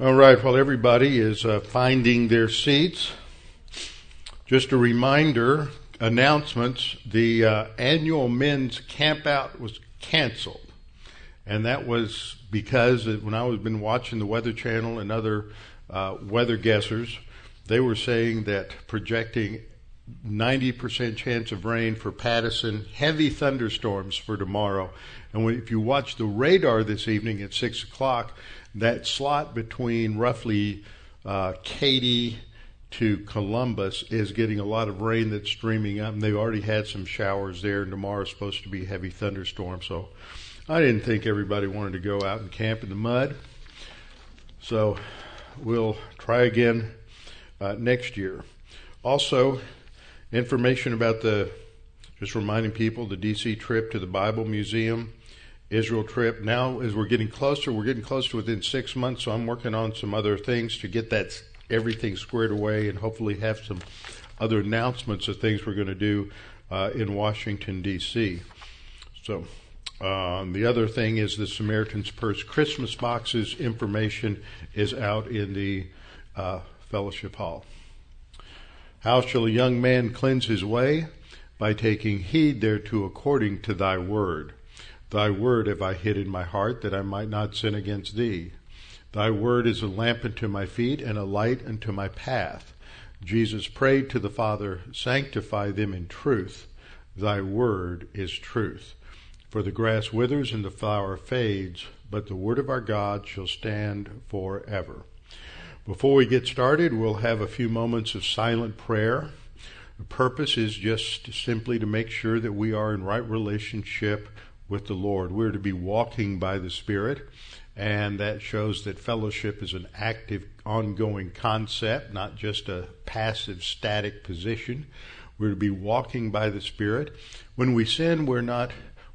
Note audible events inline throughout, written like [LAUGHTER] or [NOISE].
All right, while everybody is uh, finding their seats, just a reminder announcements the uh, annual men's campout was canceled. And that was because when I was been watching the Weather Channel and other uh, weather guessers, they were saying that projecting 90% chance of rain for Pattison, heavy thunderstorms for tomorrow. And if you watch the radar this evening at 6 o'clock, that slot between roughly uh, Katy to Columbus is getting a lot of rain that's streaming up, and they've already had some showers there, and tomorrow's supposed to be heavy thunderstorm. So I didn't think everybody wanted to go out and camp in the mud. So we'll try again uh, next year. Also, information about the, just reminding people, the DC trip to the Bible Museum Israel trip. Now, as we're getting closer, we're getting closer within six months, so I'm working on some other things to get that everything squared away and hopefully have some other announcements of things we're going to do uh, in Washington, D.C. So, um, the other thing is the Samaritan's Purse Christmas boxes information is out in the uh, fellowship hall. How shall a young man cleanse his way? By taking heed thereto according to thy word. Thy word have I hid in my heart that I might not sin against thee. Thy word is a lamp unto my feet and a light unto my path. Jesus prayed to the Father, Sanctify them in truth. Thy word is truth. For the grass withers and the flower fades, but the word of our God shall stand forever. Before we get started, we'll have a few moments of silent prayer. The purpose is just simply to make sure that we are in right relationship with the Lord. We're to be walking by the Spirit, and that shows that fellowship is an active, ongoing concept, not just a passive, static position. We're to be walking by the Spirit. When we sin, we're not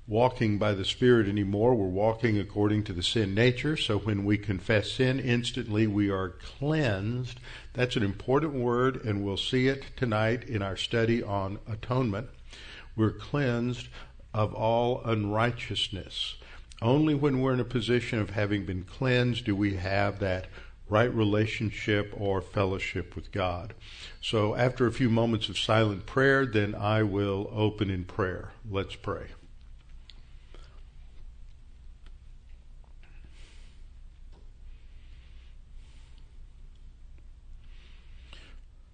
walking by the Spirit anymore. We're walking according to the sin nature. So when we confess sin, instantly we are cleansed. That's an important word, and we'll see it tonight in our study on atonement. We're cleansed of all unrighteousness. Only when we're in a position of having been cleansed do we have that right relationship or fellowship with God. So after a few moments of silent prayer, then I will open in prayer. Let's pray.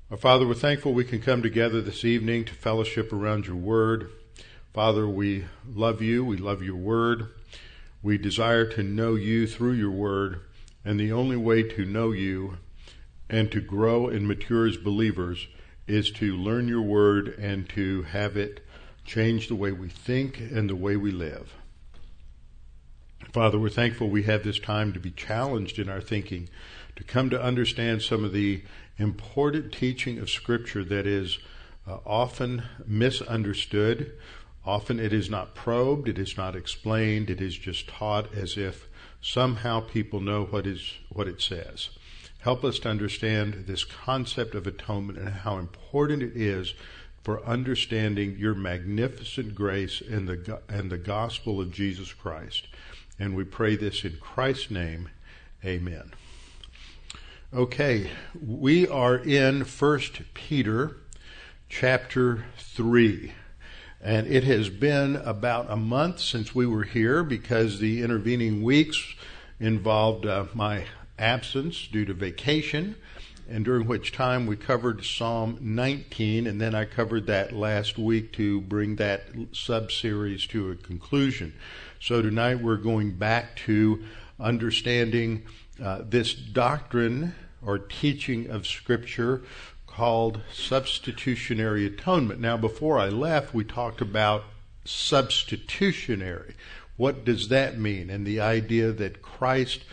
Our Father, we're thankful we can come together this evening to fellowship around your word. Father, we love you. We love your word. We desire to know you through your word. And the only way to know you and to grow and mature as believers is to learn your word and to have it change the way we think and the way we live. Father, we're thankful we have this time to be challenged in our thinking, to come to understand some of the important teaching of Scripture that is uh, often misunderstood Often it is not probed, it is not explained, it is just taught as if somehow people know what is what it says. Help us to understand this concept of atonement and how important it is for understanding your magnificent grace and the and the gospel of Jesus Christ. And we pray this in Christ's name. Amen. Okay, we are in 1 Peter chapter 3. And it has been about a month since we were here because the intervening weeks involved uh, my absence due to vacation, and during which time we covered Psalm 19, and then I covered that last week to bring that sub series to a conclusion. So tonight we're going back to understanding uh, this doctrine or teaching of Scripture called substitutionary atonement. Now, before I left, we talked about substitutionary. What does that mean? And the idea that Christ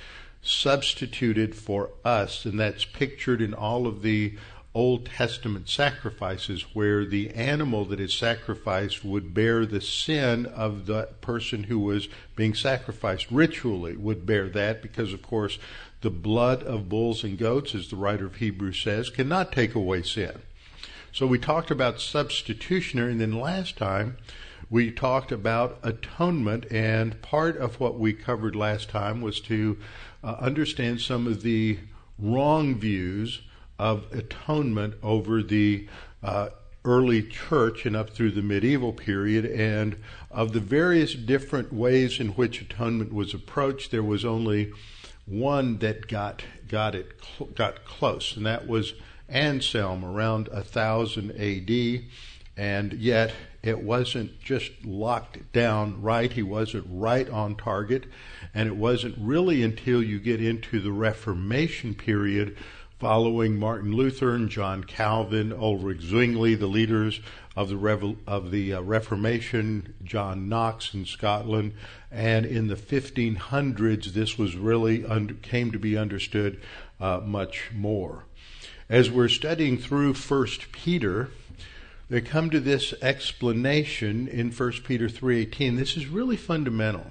substituted for us, and that's pictured in all of the Old Testament sacrifices where the animal that is sacrificed would bear the sin of the person who was being sacrificed ritually would bear that because of course the blood of bulls and goats, as the writer of Hebrews says, cannot take away sin. So we talked about substitutionary, and then last time we talked about atonement, and part of what we covered last time was to uh, understand some of the wrong views of atonement over the uh, early church and up through the medieval period, and of the various different ways in which atonement was approached, there was only one that got got it got close, and that was Anselm around 1000 AD, and yet it wasn't just locked down right. He wasn't right on target, and it wasn't really until you get into the Reformation period following Martin Luther and John Calvin, Ulrich Zwingli, the leaders of the Revo- of the uh, Reformation, John Knox in Scotland, and in the 1500s, this was really under, came to be understood uh, much more. As we're studying through First Peter, they come to this explanation in 1 Peter 3:18. This is really fundamental.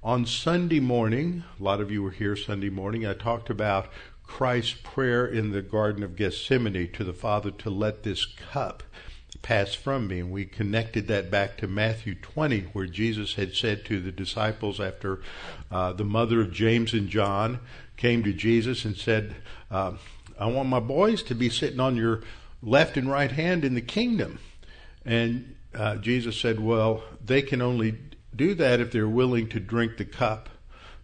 On Sunday morning, a lot of you were here Sunday morning, I talked about Christ's prayer in the Garden of Gethsemane to the Father to let this cup pass from me. And we connected that back to Matthew 20, where Jesus had said to the disciples after uh, the mother of James and John came to Jesus and said, uh, I want my boys to be sitting on your left and right hand in the kingdom. And uh, Jesus said, Well, they can only do that if they're willing to drink the cup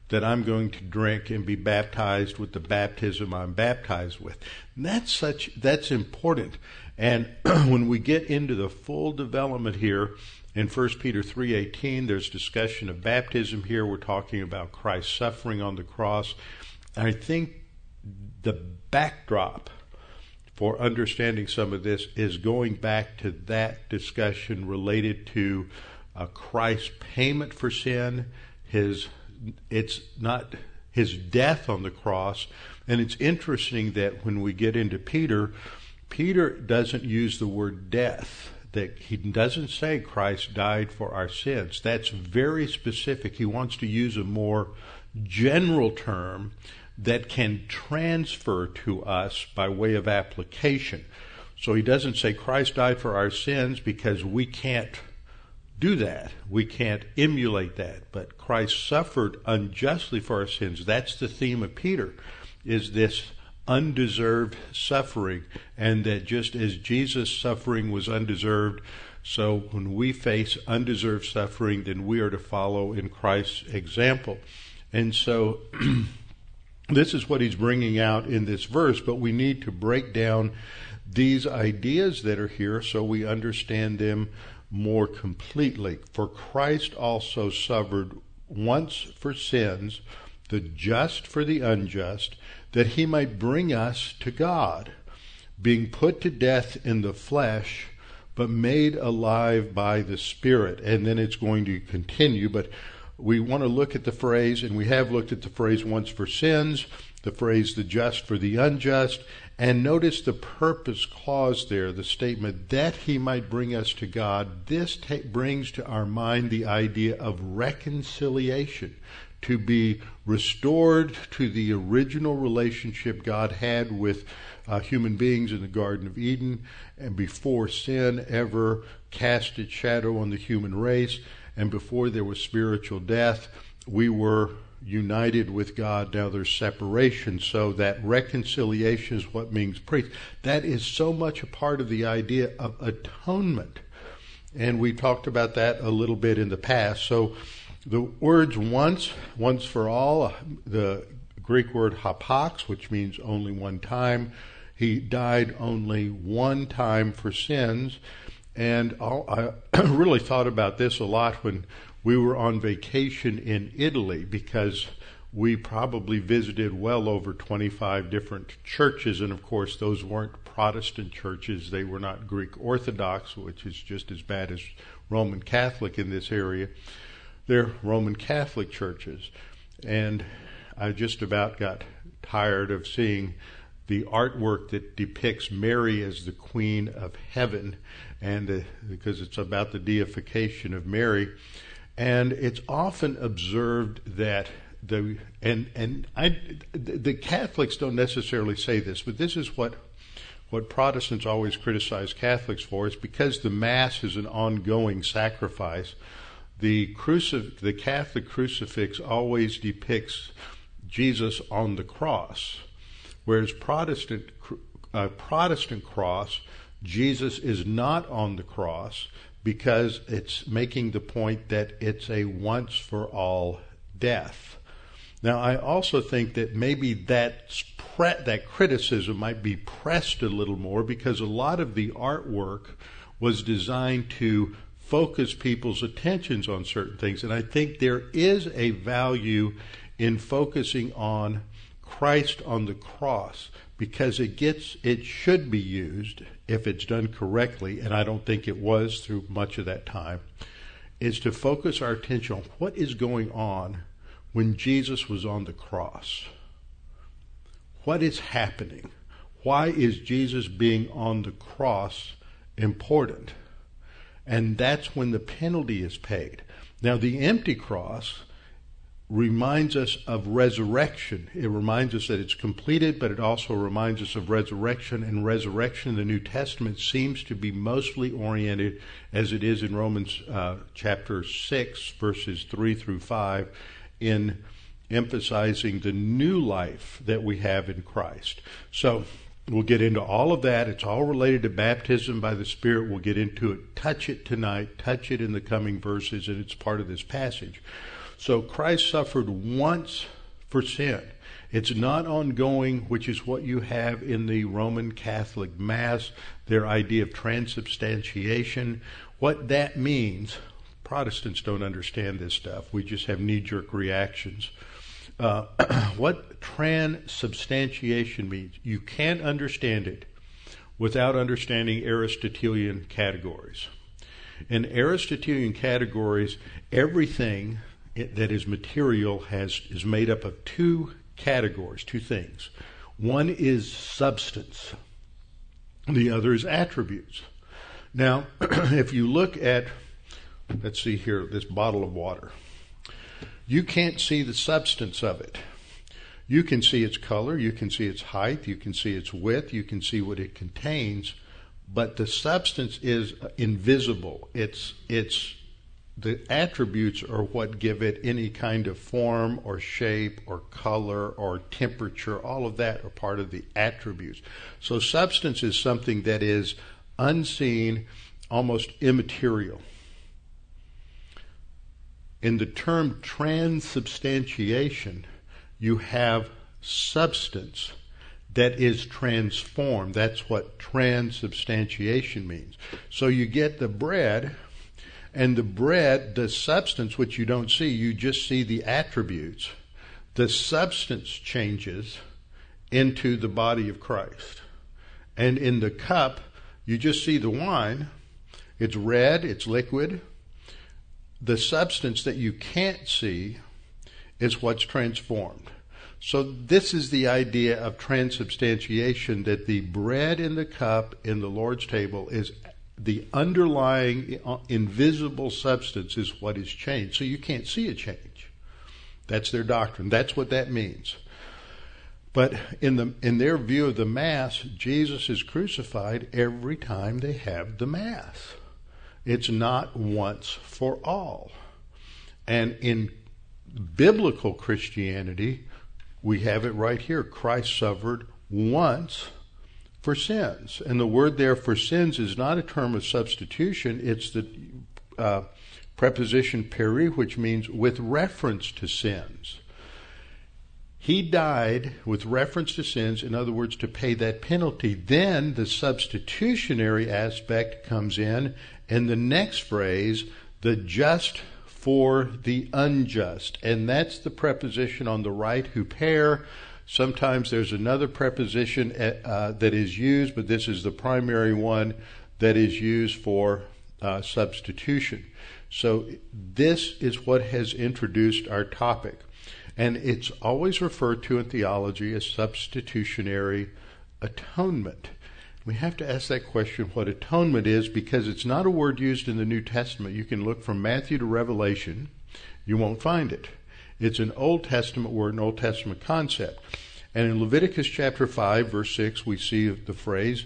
that I'm going to drink and be baptized with the baptism I'm baptized with. And that's such that's important. And [CLEARS THROAT] when we get into the full development here in 1 Peter 3:18, there's discussion of baptism here. We're talking about Christ's suffering on the cross. I think the backdrop for understanding some of this is going back to that discussion related to uh, Christ's payment for sin, his it's not his death on the cross, and it's interesting that when we get into Peter, Peter doesn't use the word death. That he doesn't say Christ died for our sins. That's very specific. He wants to use a more general term that can transfer to us by way of application. So he doesn't say Christ died for our sins because we can't do that. We can't emulate that. But Christ suffered unjustly for our sins. That's the theme of Peter, is this undeserved suffering. And that just as Jesus' suffering was undeserved, so when we face undeserved suffering, then we are to follow in Christ's example. And so [CLEARS THROAT] this is what he's bringing out in this verse, but we need to break down these ideas that are here so we understand them more completely. For Christ also suffered once for sins, the just for the unjust, that he might bring us to God, being put to death in the flesh, but made alive by the Spirit. And then it's going to continue, but we want to look at the phrase, and we have looked at the phrase once for sins, the phrase the just for the unjust, and notice the purpose clause there, the statement that he might bring us to God. This ta- brings to our mind the idea of reconciliation, to be restored to the original relationship God had with uh, human beings in the Garden of Eden, and before sin ever cast its shadow on the human race and before there was spiritual death, we were united with God. Now there's separation. So that reconciliation is what means priest. That is so much a part of the idea of atonement. And we talked about that a little bit in the past. So the words once, once for all, uh, the Greek word hapax, which means only one time. He died only one time for sins. And I [CLEARS THROAT] really thought about this a lot when we were on vacation in Italy because we probably visited well over 25 different churches. And of course, those weren't Protestant churches. They were not Greek Orthodox, which is just as bad as Roman Catholic in this area. They're Roman Catholic churches. And I just about got tired of seeing the artwork that depicts Mary as the Queen of Heaven and uh, because it's about the deification of Mary, and it's often observed that the and and I the Catholics don't necessarily say this, but this is what what Protestants always criticize Catholics for is because the Mass is an ongoing sacrifice. The crucif- the Catholic crucifix always depicts Jesus on the cross, whereas Protestant uh, Protestant cross, Jesus is not on the cross because it's making the point that it's a once for all death. Now, I also think that maybe that pre- that criticism might be pressed a little more because a lot of the artwork was designed to focus people's attentions on certain things, and I think there is a value in focusing on Christ on the cross because it gets it should be used if it's done correctly, and I don't think it was through much of that time, is to focus our attention on what is going on when Jesus was on the cross. What is happening? Why is Jesus being on the cross important? And that's when the penalty is paid. Now, the empty cross reminds us of resurrection. It reminds us that it's completed, but it also reminds us of resurrection. And resurrection in the New Testament seems to be mostly oriented, as it is in Romans uh, chapter 6, verses 3 through 5, in emphasizing the new life that we have in Christ. So we'll get into all of that. It's all related to baptism by the Spirit. We'll get into it. Touch it tonight. Touch it in the coming verses, and it's part of this passage. So Christ suffered once for sin. It's not ongoing, which is what you have in the Roman Catholic Mass, their idea of transubstantiation. What that means, Protestants don't understand this stuff. We just have knee jerk reactions. Uh, [CLEARS THROAT] what transubstantiation means, you can't understand it without understanding Aristotelian categories. In Aristotelian categories, everything that is material has is made up of two categories, two things. One is substance. The other is attributes. Now, [CLEARS THROAT] if you look at let's see here, this bottle of water. You can't see the substance of it. You can see its color, you can see its height, you can see its width, you can see what it contains, but the substance is invisible. It's it's the attributes are what give it any kind of form or shape or color or temperature. All of that are part of the attributes. So substance is something that is unseen, almost immaterial in the term transubstantiation, you have substance that is transformed. That's what transubstantiation means. So you get the bread, and the bread, the substance which you don't see, you just see the attributes. The substance changes into the body of Christ. And in the cup, you just see the wine. It's red, it's liquid, the substance that you can't see is what's transformed. So this is the idea of transubstantiation that the bread in the cup in the Lord's table is the underlying uh, invisible substance is what is changed. So you can't see a change. That's their doctrine. That's what that means. But in the in their view of the mass, Jesus is crucified every time they have the mass. It's not once for all. And in biblical Christianity, we have it right here. Christ suffered once for sins. And the word there for sins is not a term of substitution, it's the uh, preposition peri, which means with reference to sins. He died with reference to sins, in other words, to pay that penalty. Then the substitutionary aspect comes in, and the next phrase, the just for the unjust. And that's the preposition on the right, huper. Sometimes there's another preposition uh, that is used, but this is the primary one that is used for uh, substitution. So this is what has introduced our topic. And it's always referred to in theology as substitutionary atonement. We have to ask that question what atonement is because it's not a word used in the New Testament. You can look from Matthew to Revelation, you won't find it. It's an Old Testament word, an Old Testament concept. And in Leviticus chapter 5, verse 6, we see the phrase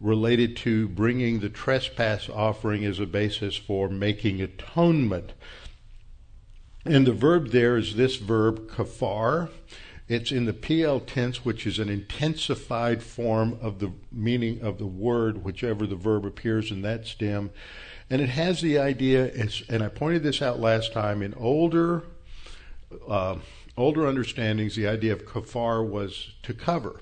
related to bringing the trespass offering as a basis for making atonement. And the verb there is this verb, kafar. It's in the Piel tense, which is an intensified form of the meaning of the word, whichever the verb appears in that stem. And it has the idea, and I pointed this out last time, in older, uh, older understandings, the idea of kafar was to cover.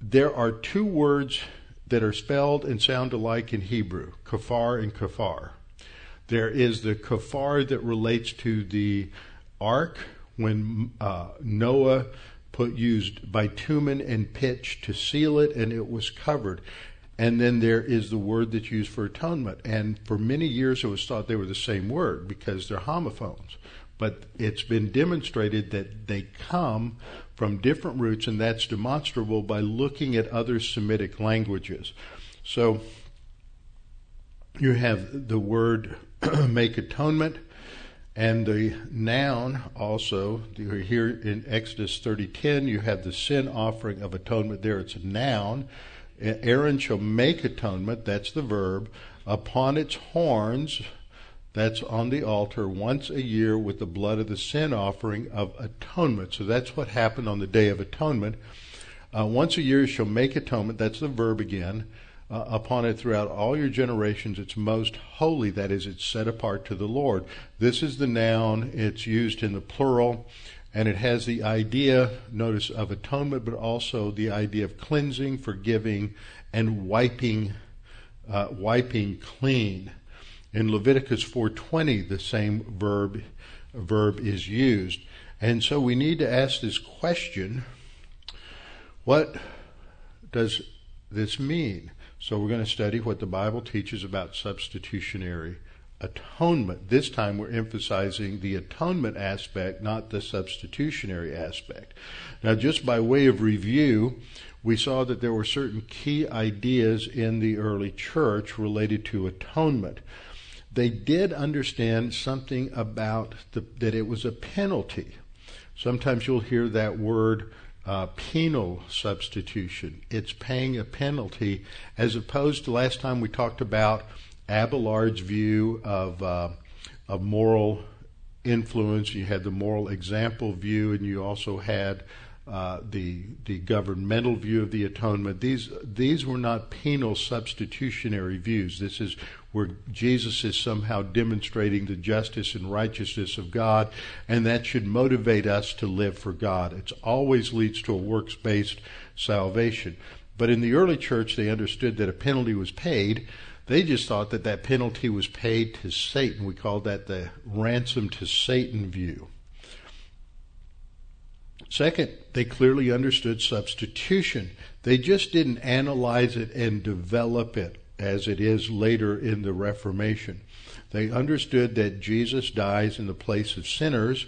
There are two words that are spelled and sound alike in Hebrew, kafar and kafar. There is the kafar that relates to the ark when uh, Noah put used bitumen and pitch to seal it and it was covered. And then there is the word that's used for atonement. And for many years it was thought they were the same word because they're homophones. But it's been demonstrated that they come from different roots, and that's demonstrable by looking at other Semitic languages. So you have the word [CLEARS THROAT] make atonement, and the noun also here in Exodus 30:10 you have the sin offering of atonement. There it's a noun, Aaron shall make atonement, that's the verb, upon its horns, that's on the altar once a year with the blood of the sin offering of atonement. So that's what happened on the Day of Atonement. Uh, once a year shall make atonement, that's the verb again, uh, upon it throughout all your generations. It's most holy, that is, it's set apart to the Lord. This is the noun, it's used in the plural and it has the idea, notice, of atonement, but also the idea of cleansing, forgiving, and wiping, uh, wiping clean. In Leviticus 4:20, the same verb verb is used, and so we need to ask this question: What does this mean? So we're going to study what the Bible teaches about substitutionary atonement. This time we're emphasizing the atonement aspect, not the substitutionary aspect. Now, just by way of review, we saw that there were certain key ideas in the early church related to atonement. They did understand something about the, that it was a penalty. Sometimes you'll hear that word uh, penal substitution. It's paying a penalty, as opposed to last time we talked about Abelard's view of uh, of moral influence. You had the moral example view, and you also had uh, the the governmental view of the atonement. These these were not penal substitutionary views. This is where Jesus is somehow demonstrating the justice and righteousness of God, and that should motivate us to live for God. It always leads to a works based salvation. But in the early church, they understood that a penalty was paid they just thought that that penalty was paid to Satan. We called that the ransom to Satan view. Second, they clearly understood substitution. They just didn't analyze it and develop it as it is later in the Reformation. They understood that Jesus dies in the place of sinners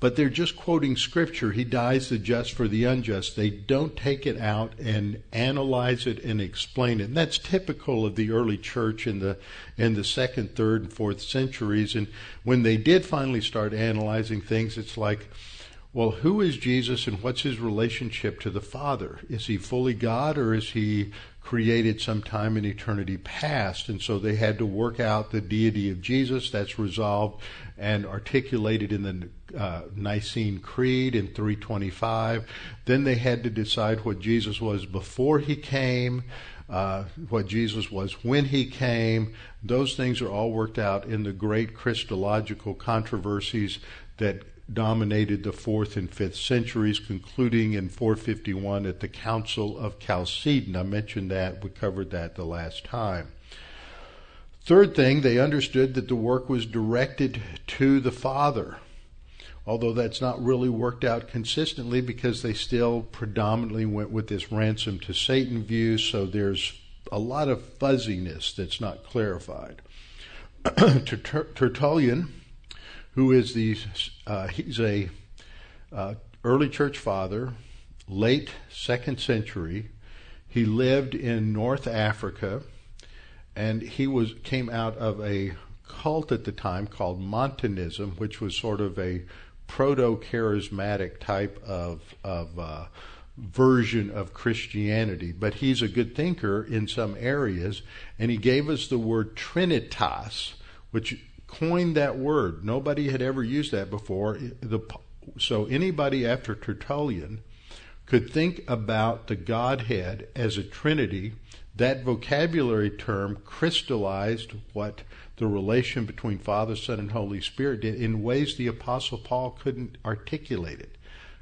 but they're just quoting scripture. He dies the just for the unjust. They don't take it out and analyze it and explain it. And that's typical of the early church in the in the second, third, and fourth centuries. And when they did finally start analyzing things, it's like, well, who is Jesus and what's his relationship to the Father? Is he fully God or is he created sometime in eternity past? And so they had to work out the deity of Jesus. That's resolved and articulated in the uh, Nicene Creed in 325. Then they had to decide what Jesus was before he came, uh, what Jesus was when he came. Those things are all worked out in the great Christological controversies that dominated the fourth and fifth centuries, concluding in 451 at the Council of Chalcedon. I mentioned that, we covered that the last time. Third thing, they understood that the work was directed to the Father although that's not really worked out consistently because they still predominantly went with this ransom to Satan view, so there's a lot of fuzziness that's not clarified. [CLEARS THROAT] Tertullian, who is the uh, he's a uh, early church father, late second century. He lived in North Africa, and he was came out of a cult at the time called Montanism, which was sort of a proto charismatic type of of uh, version of Christianity, but he's a good thinker in some areas, and he gave us the word trinitas, which coined that word. Nobody had ever used that before. The, so anybody after Tertullian could think about the Godhead as a Trinity. That vocabulary term crystallized what the relation between Father, Son, and Holy Spirit did in ways the Apostle Paul couldn't articulate it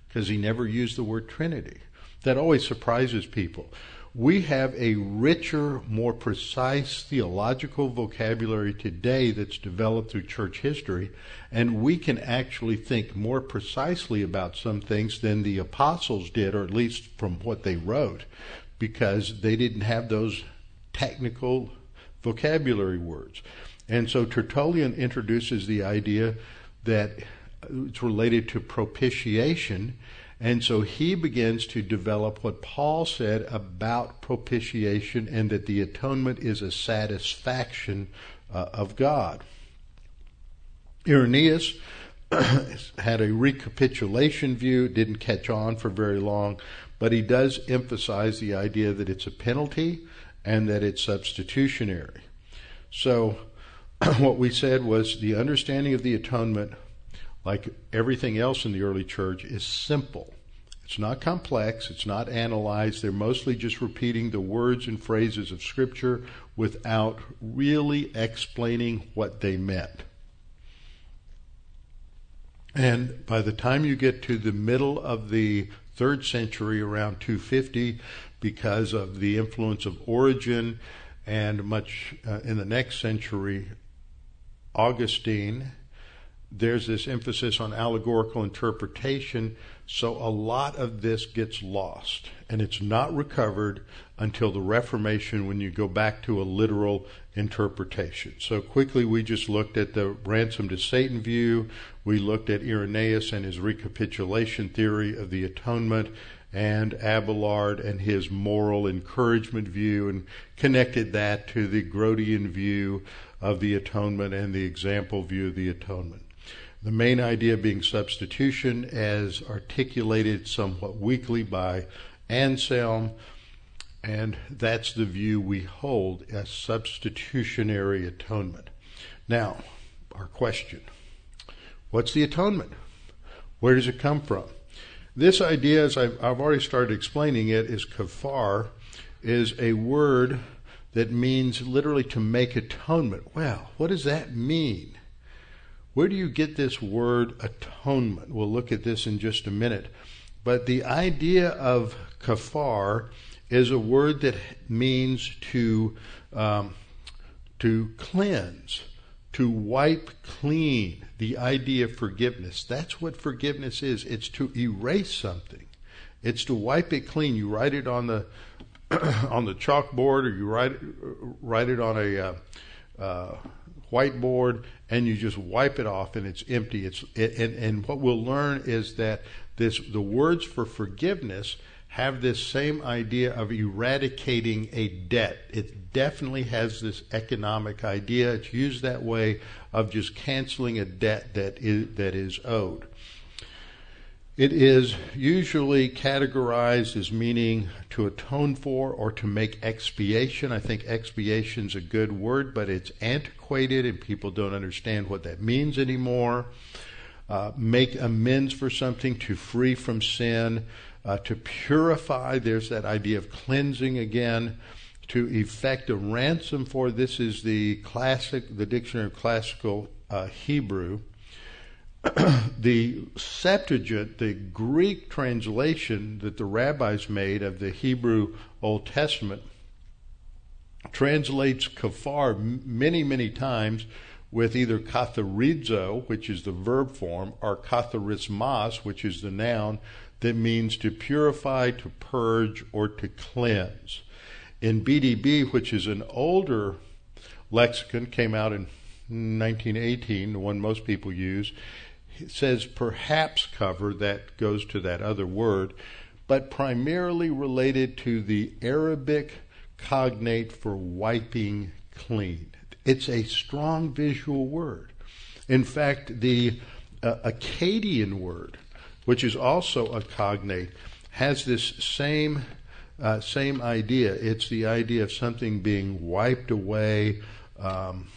because he never used the word Trinity. That always surprises people. We have a richer, more precise theological vocabulary today that's developed through church history, and we can actually think more precisely about some things than the apostles did, or at least from what they wrote, because they didn't have those technical vocabulary words. And so Tertullian introduces the idea that it's related to propitiation. And so he begins to develop what Paul said about propitiation and that the atonement is a satisfaction uh, of God. Irenaeus [CLEARS THROAT] had a recapitulation view, didn't catch on for very long, but he does emphasize the idea that it's a penalty and that it's substitutionary. So [CLEARS THROAT] what we said was the understanding of the atonement, like everything else in the early church, is simple. It's not complex, it's not analyzed. They're mostly just repeating the words and phrases of Scripture without really explaining what they meant. And by the time you get to the middle of the third century, around 250, because of the influence of Origen and much uh, in the next century Augustine, there's this emphasis on allegorical interpretation, so a lot of this gets lost. And it's not recovered until the Reformation when you go back to a literal interpretation. So quickly, we just looked at the ransom to Satan view. We looked at Irenaeus and his recapitulation theory of the atonement and Abelard and his moral encouragement view and connected that to the Grotian view of the atonement and the example view of the atonement. The main idea being substitution, as articulated somewhat weakly by Anselm, and that's the view we hold as substitutionary atonement. Now, our question What's the atonement? Where does it come from? This idea, as I've, I've already started explaining it, is kafar, is a word that means literally to make atonement. Well, what does that mean? Where do you get this word atonement? We'll look at this in just a minute. But the idea of kafar is a word that means to um, to cleanse, to wipe clean. The idea of forgiveness. That's what forgiveness is. It's to erase something. It's to wipe it clean. You write it on the [CLEARS THROAT] on the chalkboard or you write write it on a uh, uh, whiteboard and you just wipe it off and it's empty. It's it, and and what we'll learn is that this the words for forgiveness have this same idea of eradicating a debt. It definitely has this economic idea. It's used that way of just canceling a debt that is that is owed. It is usually categorized as meaning to atone for or to make expiation. I think expiation is a good word, but it's antiquated and people don't understand what that means anymore. Uh, make amends for something, to free from sin, uh, to purify. There's that idea of cleansing again. To effect a ransom for. This is the classic, the dictionary of classical uh, Hebrew. The Septuagint, the Greek translation that the rabbis made of the Hebrew Old Testament, translates kafar many, many times with either katharizo, which is the verb form, or katharismos, which is the noun that means to purify, to purge, or to cleanse. In BDB, which is an older lexicon, came out in 1918, the one most people use, says perhaps cover, that goes to that other word, but primarily related to the Arabic cognate for wiping clean. It's a strong visual word. In fact, the uh, Akkadian word, which is also a cognate, has this same uh, same idea. It's the idea of something being wiped away. Um,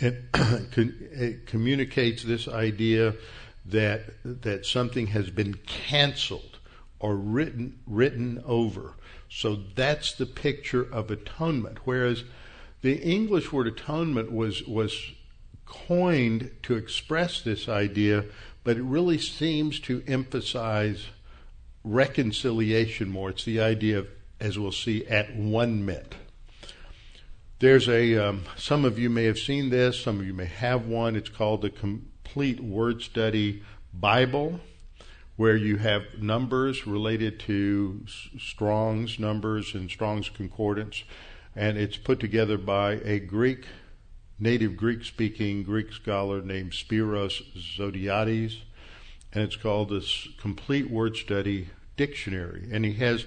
it, [CLEARS THROAT] it communicates this idea that that something has been canceled or written written over. So that's the picture of atonement. Whereas the English word atonement was was coined to express this idea, but it really seems to emphasize reconciliation more. It's the idea of, as we'll see, at one mint. There's a, um, some of you may have seen this, some of you may have one. It's called the Complete Word Study Bible, where you have numbers related to Strong's numbers and Strong's Concordance, and it's put together by a Greek, native Greek speaking Greek scholar named Spiros Zodhiates, and it's called the Complete Word Study Dictionary. And he has,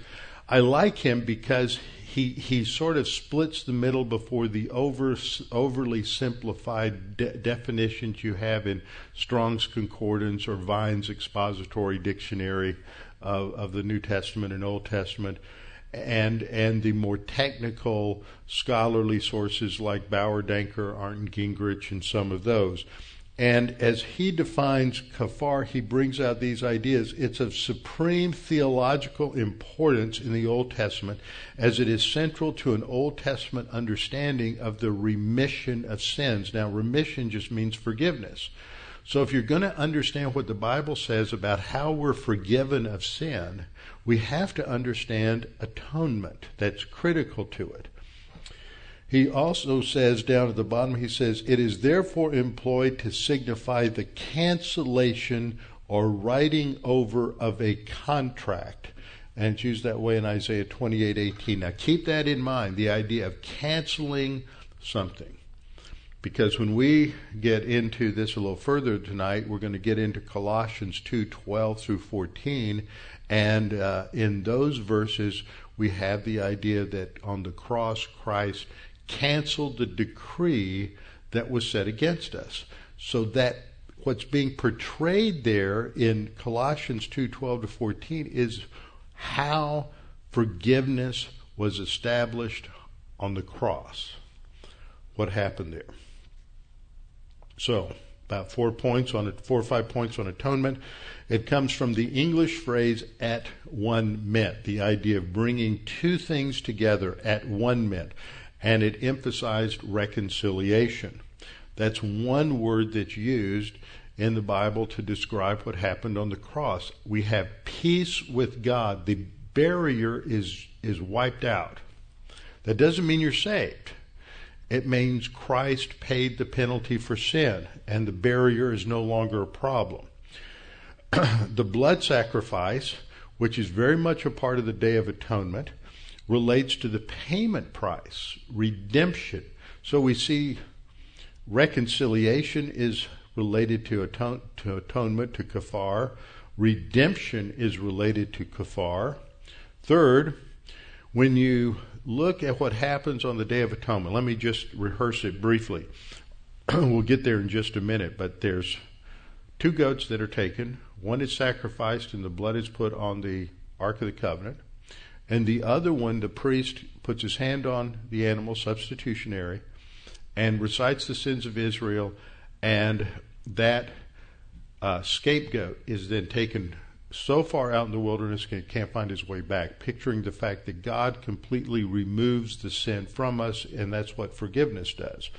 I like him because he he sort of splits the middle before the over overly simplified de- definitions you have in Strong's Concordance or Vine's Expository Dictionary of, of the New Testament and Old Testament, and and the more technical scholarly sources like Bauer Danker, Arndt Gingrich, and some of those. And as he defines kafar, he brings out these ideas. It's of supreme theological importance in the Old Testament as it is central to an Old Testament understanding of the remission of sins. Now, remission just means forgiveness. So if you're going to understand what the Bible says about how we're forgiven of sin, we have to understand atonement. That's critical to it. He also says down at the bottom, he says, It is therefore employed to signify the cancellation or writing over of a contract. And it's used that way in Isaiah 28 18. Now keep that in mind, the idea of canceling something. Because when we get into this a little further tonight, we're going to get into Colossians 2 12 through 14. And uh, in those verses, we have the idea that on the cross, Christ canceled the decree that was set against us. So that what's being portrayed there in Colossians 2:12 to 14 is how forgiveness was established on the cross. What happened there? So, about four points on four or five points on atonement. It comes from the English phrase "at one mint," the idea of bringing two things together at one mint and it emphasized reconciliation. That's one word that's used in the Bible to describe what happened on the cross. We have peace with God. The barrier is, is wiped out. That doesn't mean you're saved. It means Christ paid the penalty for sin, and the barrier is no longer a problem. [CLEARS THROAT] the blood sacrifice, which is very much a part of the Day of Atonement, relates to the payment price, redemption. So we see reconciliation is related to, to atonement, to kafar. Redemption is related to kafar. Third, when you look at what happens on the Day of Atonement, let me just rehearse it briefly. [CLEARS THROAT] we'll get there in just a minute, but there's two goats that are taken. One is sacrificed, and the blood is put on the Ark of the Covenant. And the other one, the priest puts his hand on the animal, substitutionary, and recites the sins of Israel, and that uh, scapegoat is then taken so far out in the wilderness he can't find his way back, picturing the fact that God completely removes the sin from us, and that's what forgiveness does.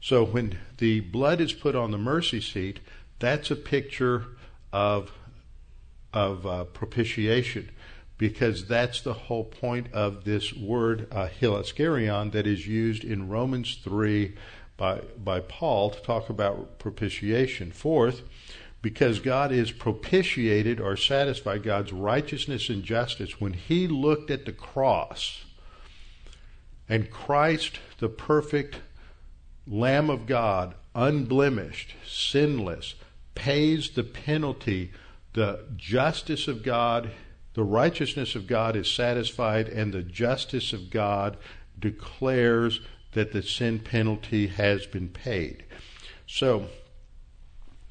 So when the blood is put on the mercy seat, that's a picture of of uh, propitiation because that's the whole point of this word uh, that is used in Romans 3 by, by Paul to talk about propitiation. Fourth, because God is propitiated or satisfied, God's righteousness and justice, when he looked at the cross and Christ, the perfect Lamb of God, unblemished, sinless, pays the penalty, the justice of God the righteousness of God is satisfied, and the justice of God declares that the sin penalty has been paid. So,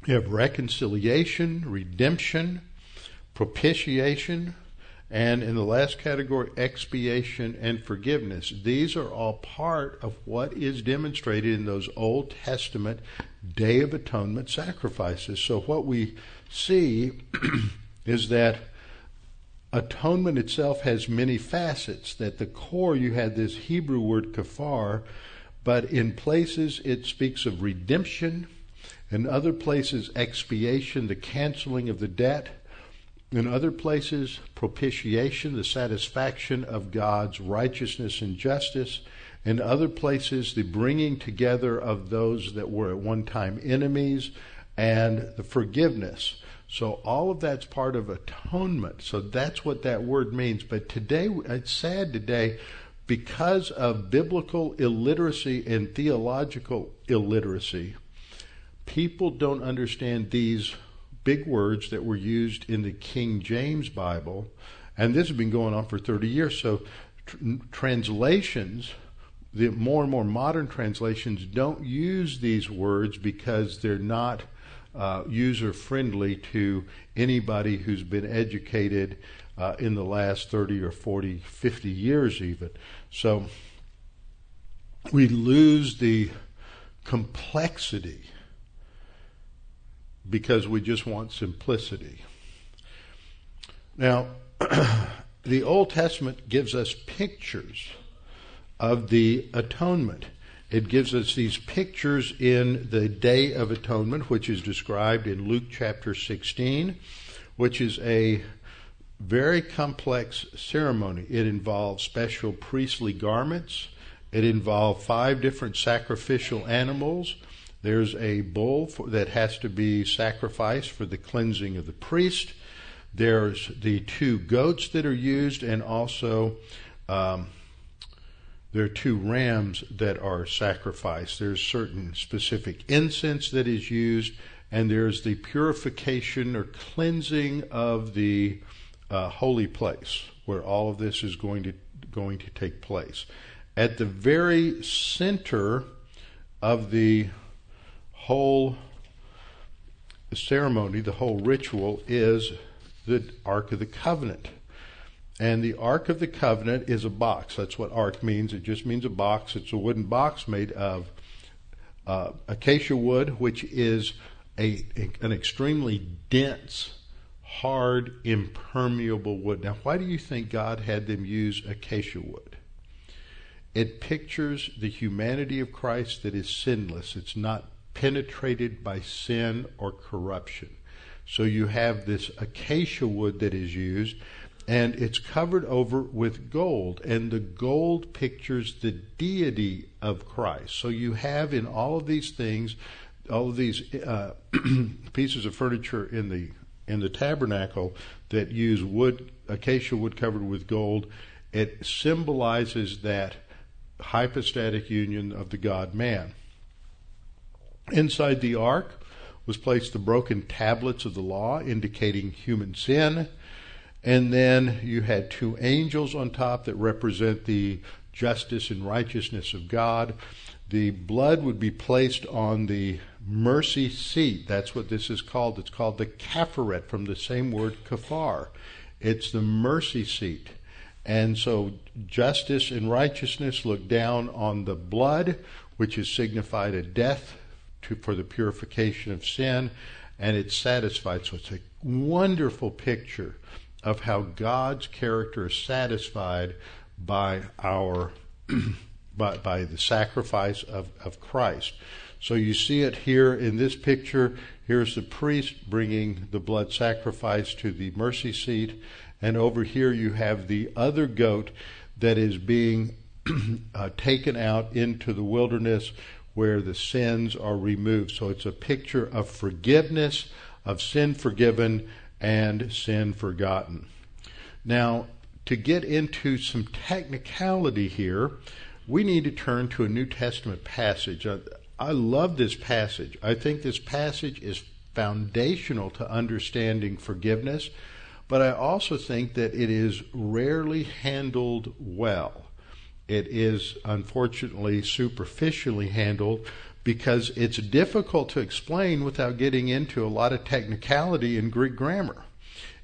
you have reconciliation, redemption, propitiation, and in the last category, expiation and forgiveness. These are all part of what is demonstrated in those Old Testament Day of Atonement sacrifices. So, what we see [CLEARS THROAT] is that atonement itself has many facets. That the core, you had this Hebrew word kafar, but in places it speaks of redemption, in other places, expiation, the canceling of the debt in other places, propitiation, the satisfaction of God's righteousness and justice. In other places, the bringing together of those that were at one time enemies and the forgiveness. So all of that's part of atonement. So that's what that word means. But today, it's sad today, because of biblical illiteracy and theological illiteracy, people don't understand these big words that were used in the King James Bible, and this has been going on for 30 years. So tr- translations, the more and more modern translations, don't use these words because they're not uh, user friendly to anybody who's been educated uh, in the last 30 or 40, 50 years, even. So we lose the complexity because we just want simplicity. Now, [CLEARS THROAT] the Old Testament gives us pictures of the atonement. It gives us these pictures in the Day of Atonement, which is described in Luke chapter 16, which is a very complex ceremony. It involves special priestly garments. It involves five different sacrificial animals. There's a bull for, that has to be sacrificed for the cleansing of the priest. There's the two goats that are used, and also um, there are two rams that are sacrificed. There's certain specific incense that is used, and there's the purification or cleansing of the uh, holy place where all of this is going to going to take place. At the very center of the whole ceremony, the whole ritual is the Ark of the Covenant. And the Ark of the Covenant is a box. That's what Ark means. It just means a box. It's a wooden box made of uh, acacia wood, which is a, an extremely dense, hard, impermeable wood. Now, why do you think God had them use acacia wood? It pictures the humanity of Christ that is sinless. It's not penetrated by sin or corruption. So you have this acacia wood that is used, and it's covered over with gold, and the gold pictures the deity of Christ. So you have in all of these things, all of these uh, [CLEARS THROAT] pieces of furniture in the in the tabernacle that use wood, acacia wood covered with gold. It symbolizes that hypostatic union of the God man. Inside the ark was placed the broken tablets of the law indicating human sin. And then you had two angels on top that represent the justice and righteousness of God. The blood would be placed on the mercy seat. That's what this is called. It's called the kafaret from the same word kafar. It's the mercy seat. And so justice and righteousness look down on the blood, which is signified a death to, for the purification of sin, and it's satisfied. So it's a wonderful picture of how God's character is satisfied by our [CLEARS THROAT] by, by the sacrifice of, of Christ. So you see it here in this picture. Here's the priest bringing the blood sacrifice to the mercy seat, and over here you have the other goat that is being [CLEARS THROAT] uh, taken out into the wilderness where the sins are removed. So it's a picture of forgiveness, of sin forgiven, and sin forgotten. Now, to get into some technicality here, we need to turn to a New Testament passage. I, I love this passage. I think this passage is foundational to understanding forgiveness, but I also think that it is rarely handled well it is unfortunately superficially handled because it's difficult to explain without getting into a lot of technicality in Greek grammar.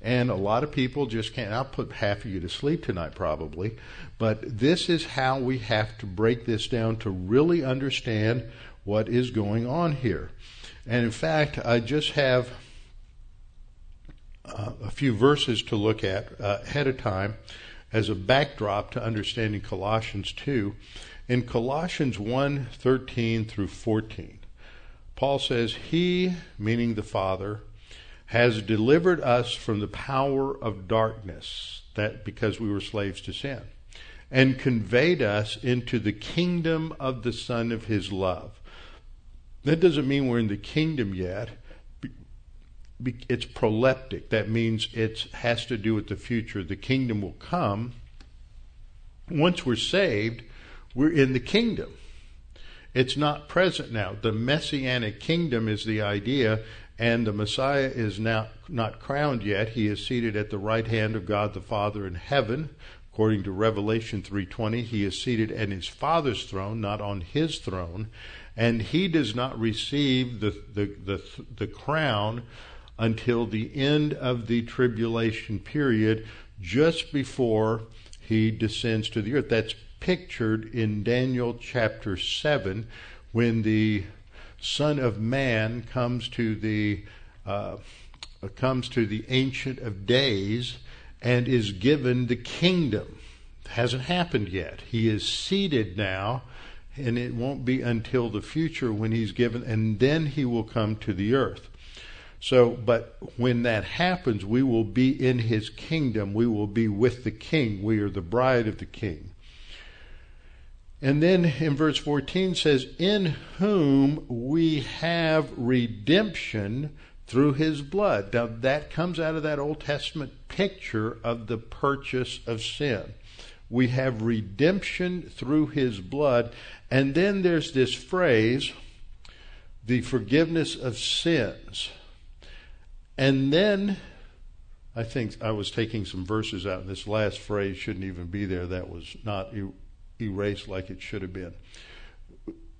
And a lot of people just can't. I'll put half of you to sleep tonight, probably. But this is how we have to break this down to really understand what is going on here. And in fact, I just have uh, a few verses to look at uh, ahead of time as a backdrop to understanding Colossians 2. In Colossians 1 13 through 14, Paul says, He, meaning the Father, has delivered us from the power of darkness, that because we were slaves to sin, and conveyed us into the kingdom of the Son of His love. That doesn't mean we're in the kingdom yet it's proleptic. That means it has to do with the future. The kingdom will come. Once we're saved, we're in the kingdom. It's not present now. The messianic kingdom is the idea, and the Messiah is now not crowned yet. He is seated at the right hand of God the Father in heaven. According to Revelation 3:20, he is seated at his Father's throne, not on his throne, and he does not receive the the the, the crown until the end of the tribulation period, just before he descends to the earth. That's pictured in Daniel chapter 7 when the Son of Man comes to the uh, comes to the Ancient of Days and is given the kingdom. Hasn't happened yet. He is seated now, and it won't be until the future when he's given, and then he will come to the earth. So, but when that happens, we will be in his kingdom. We will be with the king. We are the bride of the king. And then in verse 14 says, In whom we have redemption through his blood. Now that comes out of that Old Testament picture of the purchase of sin. We have redemption through his blood. And then there's this phrase, the forgiveness of sins. And then I think I was taking some verses out, and this last phrase shouldn't even be there. That was not erased like it should have been.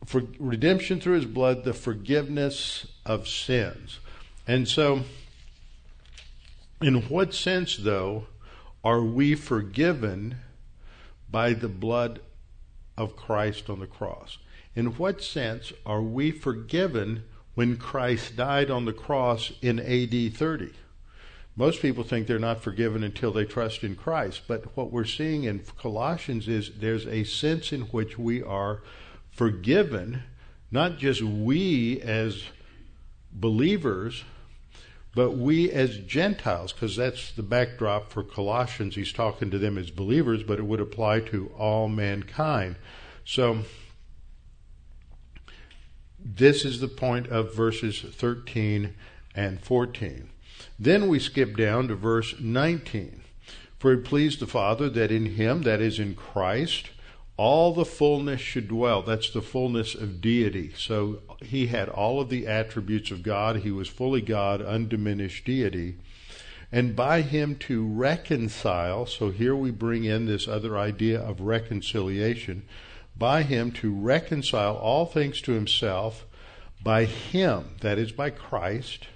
For redemption through his blood, the forgiveness of sins. And so, in what sense, though, are we forgiven by the blood of Christ on the cross? In what sense are we forgiven when Christ died on the cross in AD 30. Most people think they're not forgiven until they trust in Christ, but what we're seeing in Colossians is there's a sense in which we are forgiven, not just we as believers, but we as Gentiles, because that's the backdrop for Colossians. He's talking to them as believers, but it would apply to all mankind. So this is the point of verses 13 and 14. Then we skip down to verse 19. For it pleased the Father that in him, that is in Christ, all the fullness should dwell. That's the fullness of deity. So he had all of the attributes of God. He was fully God, undiminished deity. And by him to reconcile, so here we bring in this other idea of reconciliation by him to reconcile all things to himself by him, that is by Christ,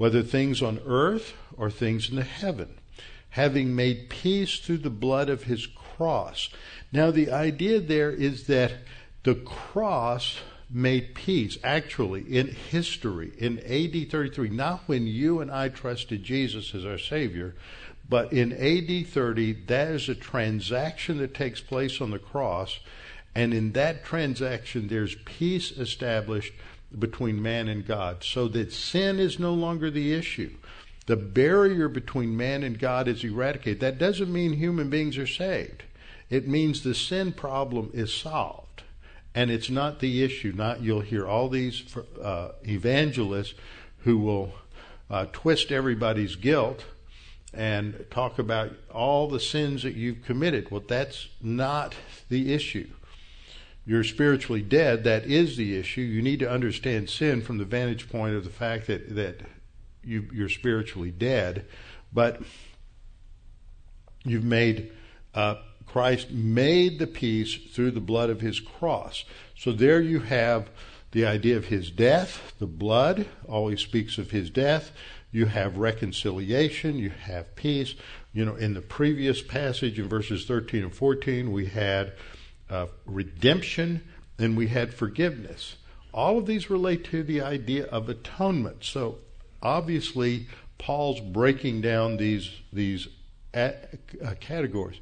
whether things on earth or things in the heaven, having made peace through the blood of his cross. Now, the idea there is that the cross made peace, actually, in history, in AD 33, not when you and I trusted Jesus as our Savior, but in AD 30, that is a transaction that takes place on the cross and in that transaction, there's peace established between man and God, so that sin is no longer the issue. The barrier between man and God is eradicated. That doesn't mean human beings are saved. It means the sin problem is solved, and it's not the issue. Not you'll hear all these uh, evangelists who will uh, twist everybody's guilt and talk about all the sins that you've committed. Well, that's not the issue you're spiritually dead, that is the issue. You need to understand sin from the vantage point of the fact that, that you, you're spiritually dead. But you've made, uh, Christ made the peace through the blood of his cross. So there you have the idea of his death, the blood always speaks of his death. you have reconciliation, you have peace. You know, in the previous passage in verses 13 and 14, we had uh, redemption and we had forgiveness. All of these relate to the idea of atonement. So obviously, Paul's breaking down these these uh, categories.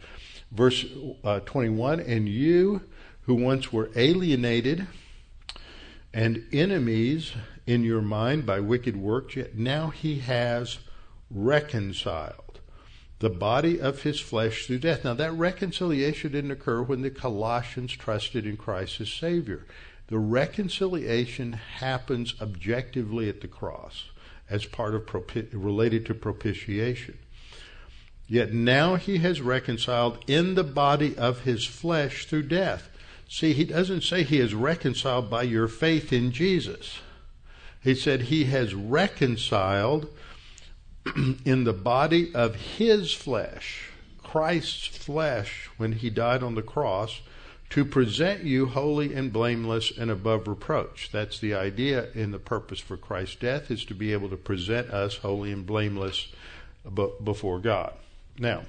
Verse uh, 21 And you who once were alienated and enemies in your mind by wicked works, yet now he has reconciled the body of his flesh through death. Now, that reconciliation didn't occur when the Colossians trusted in Christ as Savior. The reconciliation happens objectively at the cross as part of propi- related to propitiation. Yet now he has reconciled in the body of his flesh through death. See, he doesn't say he is reconciled by your faith in Jesus. He said he has reconciled [CLEARS THROAT] in the body of his flesh, Christ's flesh, when he died on the cross, to present you holy and blameless and above reproach. That's the idea in the purpose for Christ's death is to be able to present us holy and blameless before God. Now,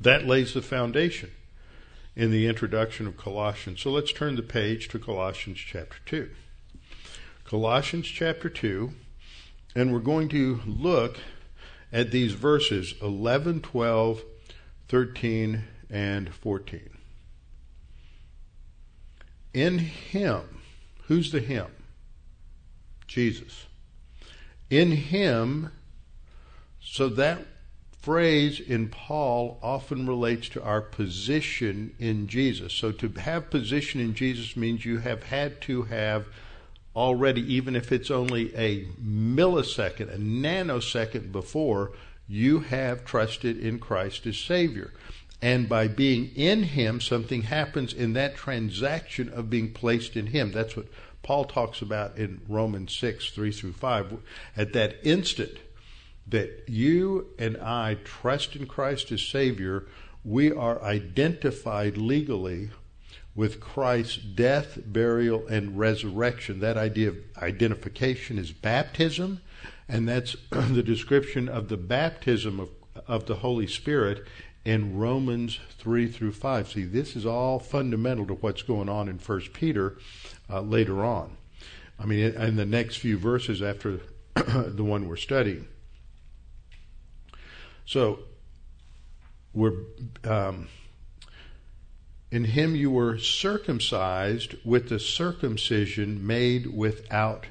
that lays the foundation in the introduction of Colossians. So let's turn the page to Colossians chapter 2. Colossians chapter 2, and we're going to look at these verses 11, 12, 13, and 14. In Him, who's the Him? Jesus. In Him, so that phrase in Paul often relates to our position in Jesus. So to have position in Jesus means you have had to have already, even if it's only a millisecond, a nanosecond before, you have trusted in Christ as Savior. And by being in Him, something happens in that transaction of being placed in Him. That's what Paul talks about in Romans 6, 3 through 5. At that instant that you and I trust in Christ as Savior, we are identified legally with Christ's death, burial, and resurrection. That idea of identification is baptism, and that's [CLEARS THROAT] the description of the baptism of, of the Holy Spirit in Romans 3 through 5. See, this is all fundamental to what's going on in 1 Peter uh, later on. I mean, in, the next few verses after [CLEARS THROAT] the one we're studying. So, we're. Um, in him you were circumcised with the circumcision made without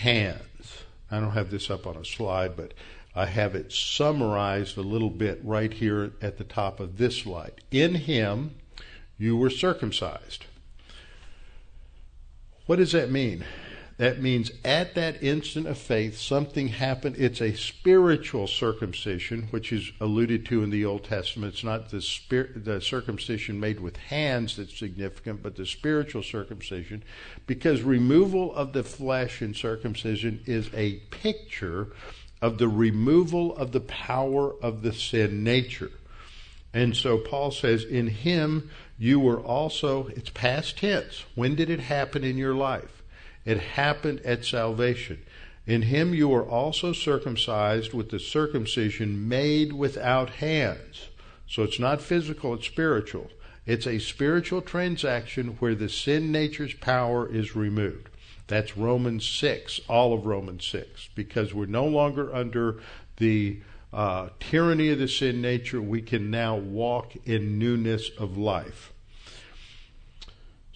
hands. I don't have this up on a slide, but I have it summarized a little bit right here at the top of this slide. In him you were circumcised. What does that mean? That means at that instant of faith, something happened. It's a spiritual circumcision, which is alluded to in the Old Testament. It's not the, spirit, the circumcision made with hands that's significant, but the spiritual circumcision, because removal of the flesh in circumcision is a picture of the removal of the power of the sin nature. And so Paul says, In him you were also, it's past tense. When did it happen in your life? It happened at salvation. In him you were also circumcised with the circumcision made without hands. So it's not physical, it's spiritual. It's a spiritual transaction where the sin nature's power is removed. That's Romans 6, all of Romans 6, because we're no longer under the uh, tyranny of the sin nature. We can now walk in newness of life.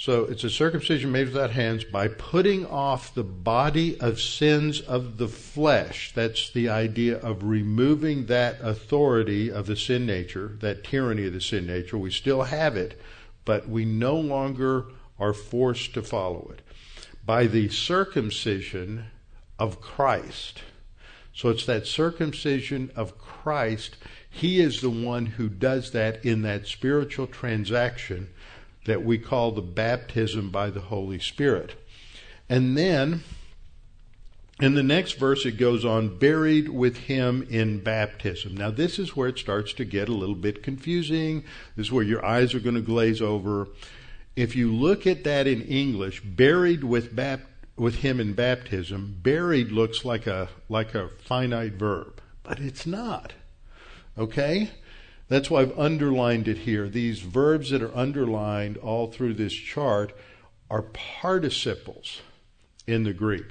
So it's a circumcision made without hands by putting off the body of sins of the flesh. That's the idea of removing that authority of the sin nature, that tyranny of the sin nature. We still have it, but we no longer are forced to follow it. By the circumcision of Christ. So it's that circumcision of Christ. He is the one who does that in that spiritual transaction that we call the baptism by the Holy Spirit. And then in the next verse, it goes on, buried with him in baptism. Now, this is where it starts to get a little bit confusing. This is where your eyes are going to glaze over. If you look at that in English, buried with, bap- with him in baptism, buried looks like a like a finite verb, but it's not. Okay? That's why I've underlined it here. These verbs that are underlined all through this chart are participles in the Greek.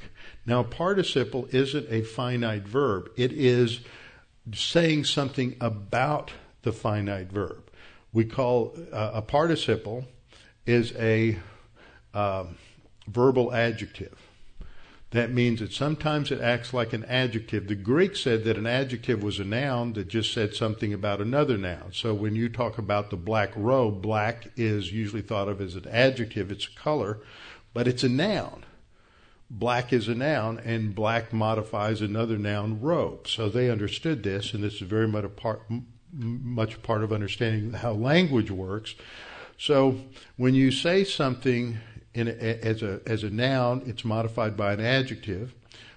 Now, participle isn't a finite verb. It is saying something about the finite verb. We call uh, a participle is a um, verbal adjective. That means that sometimes it acts like an adjective. The Greek said that an adjective was a noun that just said something about another noun. So when you talk about the black robe, black is usually thought of as an adjective, it's a color, but it's a noun. Black is a noun, and black modifies another noun, robe. So they understood this, and this is very much a part, much part of understanding how language works. So when you say something a, as a as a noun, it's modified by an adjective.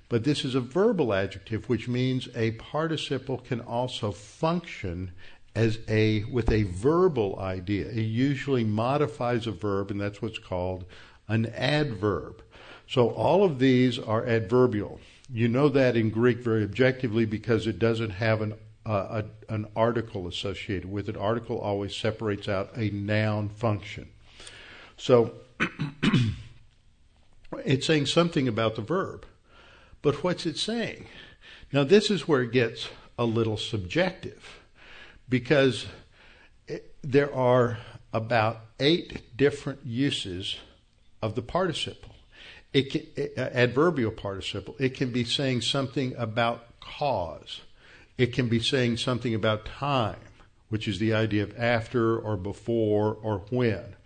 But this is a verbal adjective, which means a participle can also function as a with a verbal idea. It usually modifies a verb, and that's what's called an adverb. So all of these are adverbial. You know that in Greek very objectively because it doesn't have an uh, a, an article associated with it. Article always separates out a noun function. So [CLEARS THROAT] it's saying something about the verb. But what's it saying? Now, this is where it gets a little subjective because it, there are about eight different uses of the participle. It can, it, uh, adverbial participle. It can be saying something about cause. It can be saying something about time, which is the idea of after or before or when.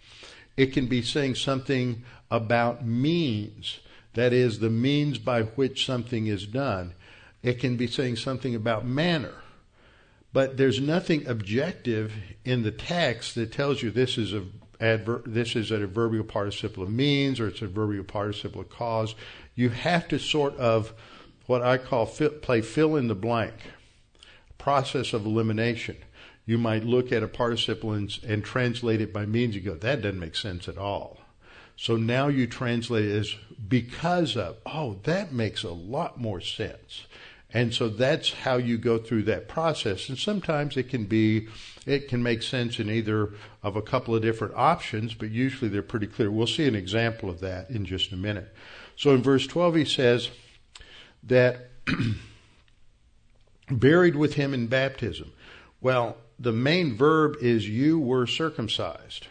It can be saying something about means, that is, the means by which something is done. It can be saying something about manner. But there's nothing objective in the text that tells you this is a adver- this is an adverbial participle of means or it's an adverbial participle of cause. You have to sort of what I call play fill in the blank process of elimination you might look at a participle and, and translate it by means. You go, that doesn't make sense at all. So now you translate it as because of. Oh, that makes a lot more sense. And so that's how you go through that process. And sometimes it can be, it can make sense in either of a couple of different options, but usually they're pretty clear. We'll see an example of that in just a minute. So in verse 12, he says that [CLEARS THROAT] buried with him in baptism. Well, the main verb is you were circumcised.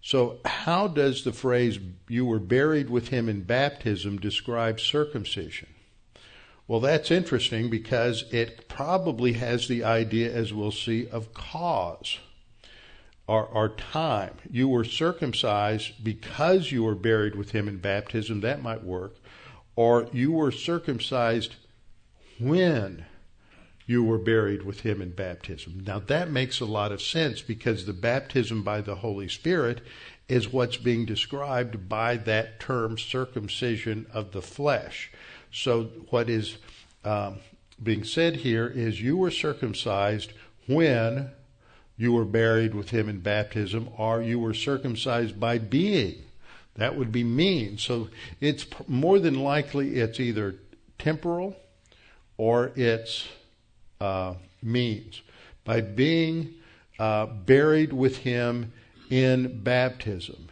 So, how does the phrase you were buried with him in baptism describe circumcision? Well, that's interesting because it probably has the idea, as we'll see, of cause or, or time. You were circumcised because you were buried with him in baptism. That might work. Or you were circumcised when you were buried with him in baptism. Now that makes a lot of sense because the baptism by the Holy Spirit is what's being described by that term circumcision of the flesh. So what is um, being said here is you were circumcised when you were buried with him in baptism, or you were circumcised by being. That would be mean. So it's more than likely it's either temporal or it's uh, means by being uh, buried with him in baptism.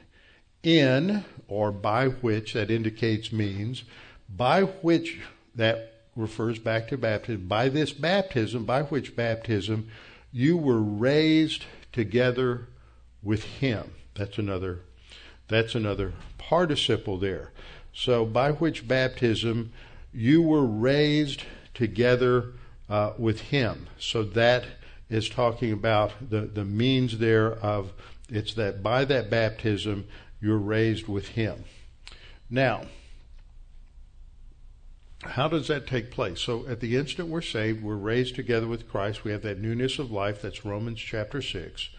In, or by which, that indicates means, by which, that refers back to baptism, by this baptism, by which baptism you were raised together with him. That's another that's another participle there. So by which baptism you were raised together uh, with him. So that is talking about the, the means there of it's that by that baptism you're raised with him. Now, how does that take place? So at the instant we're saved, we're raised together with Christ. We have that newness of life. That's Romans chapter 6.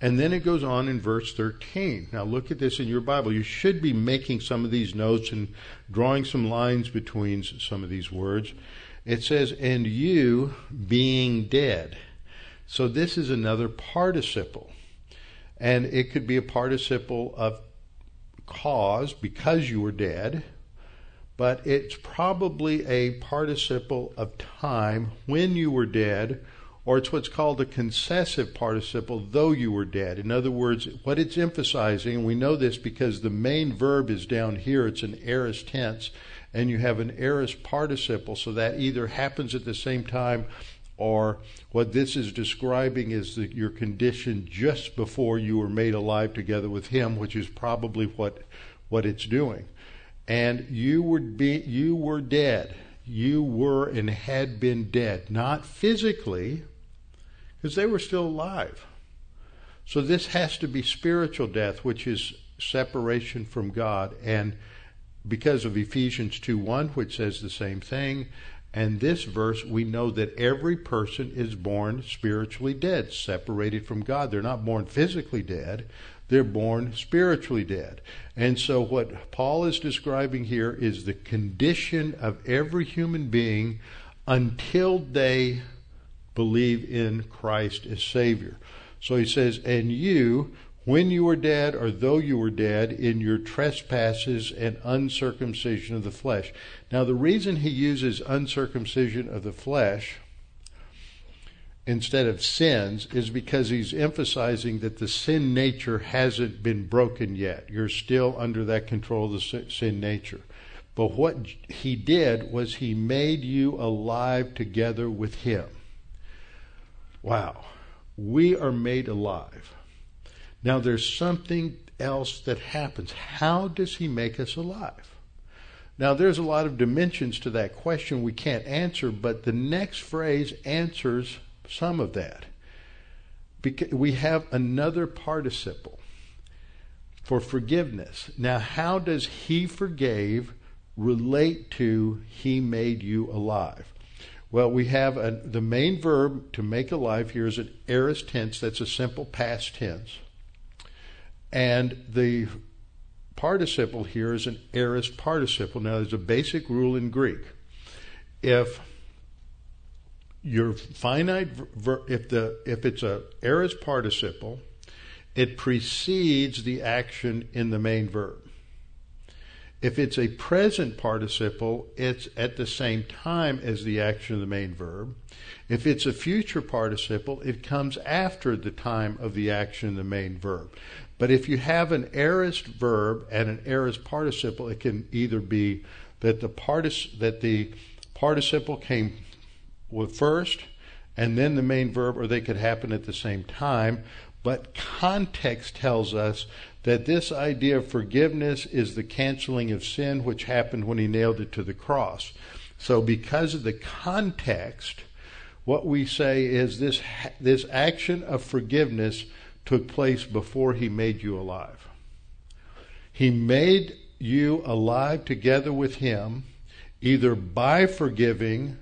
And then it goes on in verse 13. Now look at this in your Bible. You should be making some of these notes and drawing some lines between some of these words. It says, and you being dead. So this is another participle. And it could be a participle of cause because you were dead, but it's probably a participle of time when you were dead, or it's what's called a concessive participle, though you were dead. In other words, what it's emphasizing, and we know this because the main verb is down here, it's an aorist tense, and you have an aorist participle, so that either happens at the same time or what this is describing is your condition just before you were made alive together with him, which is probably what what it's doing. And you would be you were dead. You were and had been dead, not physically, because they were still alive. So this has to be spiritual death, which is separation from God. And because of Ephesians 2 1, which says the same thing, and this verse, we know that every person is born spiritually dead, separated from God. They're not born physically dead, they're born spiritually dead. And so, what Paul is describing here is the condition of every human being until they believe in Christ as Savior. So he says, And you, when you were dead, or though you were dead, in your trespasses and uncircumcision of the flesh. Now, the reason he uses uncircumcision of the flesh instead of sins is because he's emphasizing that the sin nature hasn't been broken yet. You're still under that control of the sin nature. But what he did was he made you alive together with him. Wow. We are made alive. Now there's something else that happens. How does he make us alive? Now there's a lot of dimensions to that question we can't answer, but the next phrase answers some of that. Because we have another participle for forgiveness. Now, how does he forgave relate to he made you alive? Well, we have a, the main verb to make alive here is an aorist tense. That's a simple past tense. And the participle here is an aorist participle. Now, there's a basic rule in Greek. If your finite ver- if the if it's a aorist participle, it precedes the action in the main verb. If it's a present participle, it's at the same time as the action of the main verb. If it's a future participle, it comes after the time of the action of the main verb. But if you have an aorist verb and an aorist participle, it can either be that the partic- that the participle came first and then the main verb, or they could happen at the same time. But context tells us that this idea of forgiveness is the canceling of sin, which happened when he nailed it to the cross. So, because of the context, what we say is this, this action of forgiveness took place before he made you alive. He made you alive together with him, either by forgiving,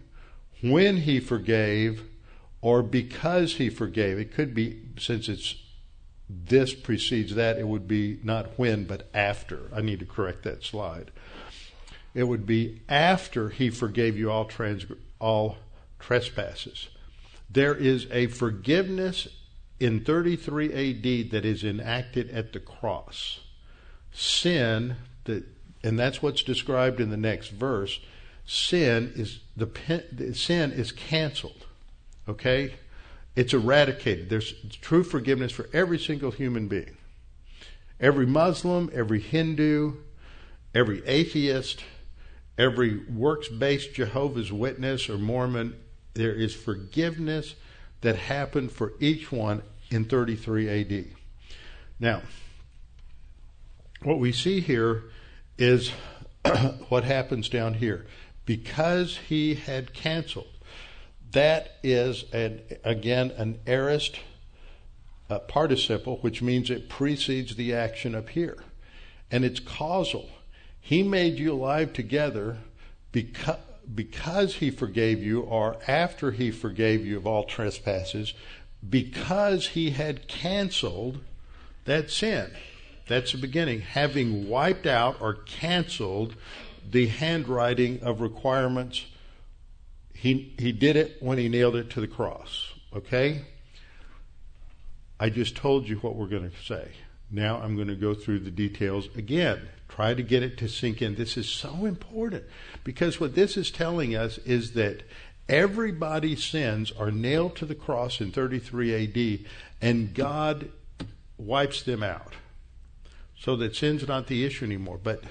when he forgave, or because he forgave. It could be, since it's this precedes that, it would be not when, but after. I need to correct that slide. It would be after he forgave you all, trans- all trespasses. There is a forgiveness in 33 AD that is enacted at the cross. Sin, that, and that's what's described in the next verse. Sin is the, sin is canceled. Okay, it's eradicated. There's true forgiveness for every single human being. Every Muslim, every Hindu, every atheist, every works based Jehovah's Witness or Mormon, there is forgiveness that happened for each one in 33 AD. Now, what we see here is [CLEARS THROAT] what happens down here. Because he had canceled, that is, an, again, an aorist uh, participle, which means it precedes the action up here. And it's causal. He made you alive together because because he forgave you, or after he forgave you of all trespasses, because he had canceled that sin. That's the beginning. Having wiped out or canceled the handwriting of requirements, he, he did it when he nailed it to the cross. Okay? I just told you what we're going to say. Now I'm going to go through the details again. Try to get it to sink in. This is so important because what this is telling us is that everybody's sins are nailed to the cross in 33 AD and God wipes them out so that sin's not the issue anymore. But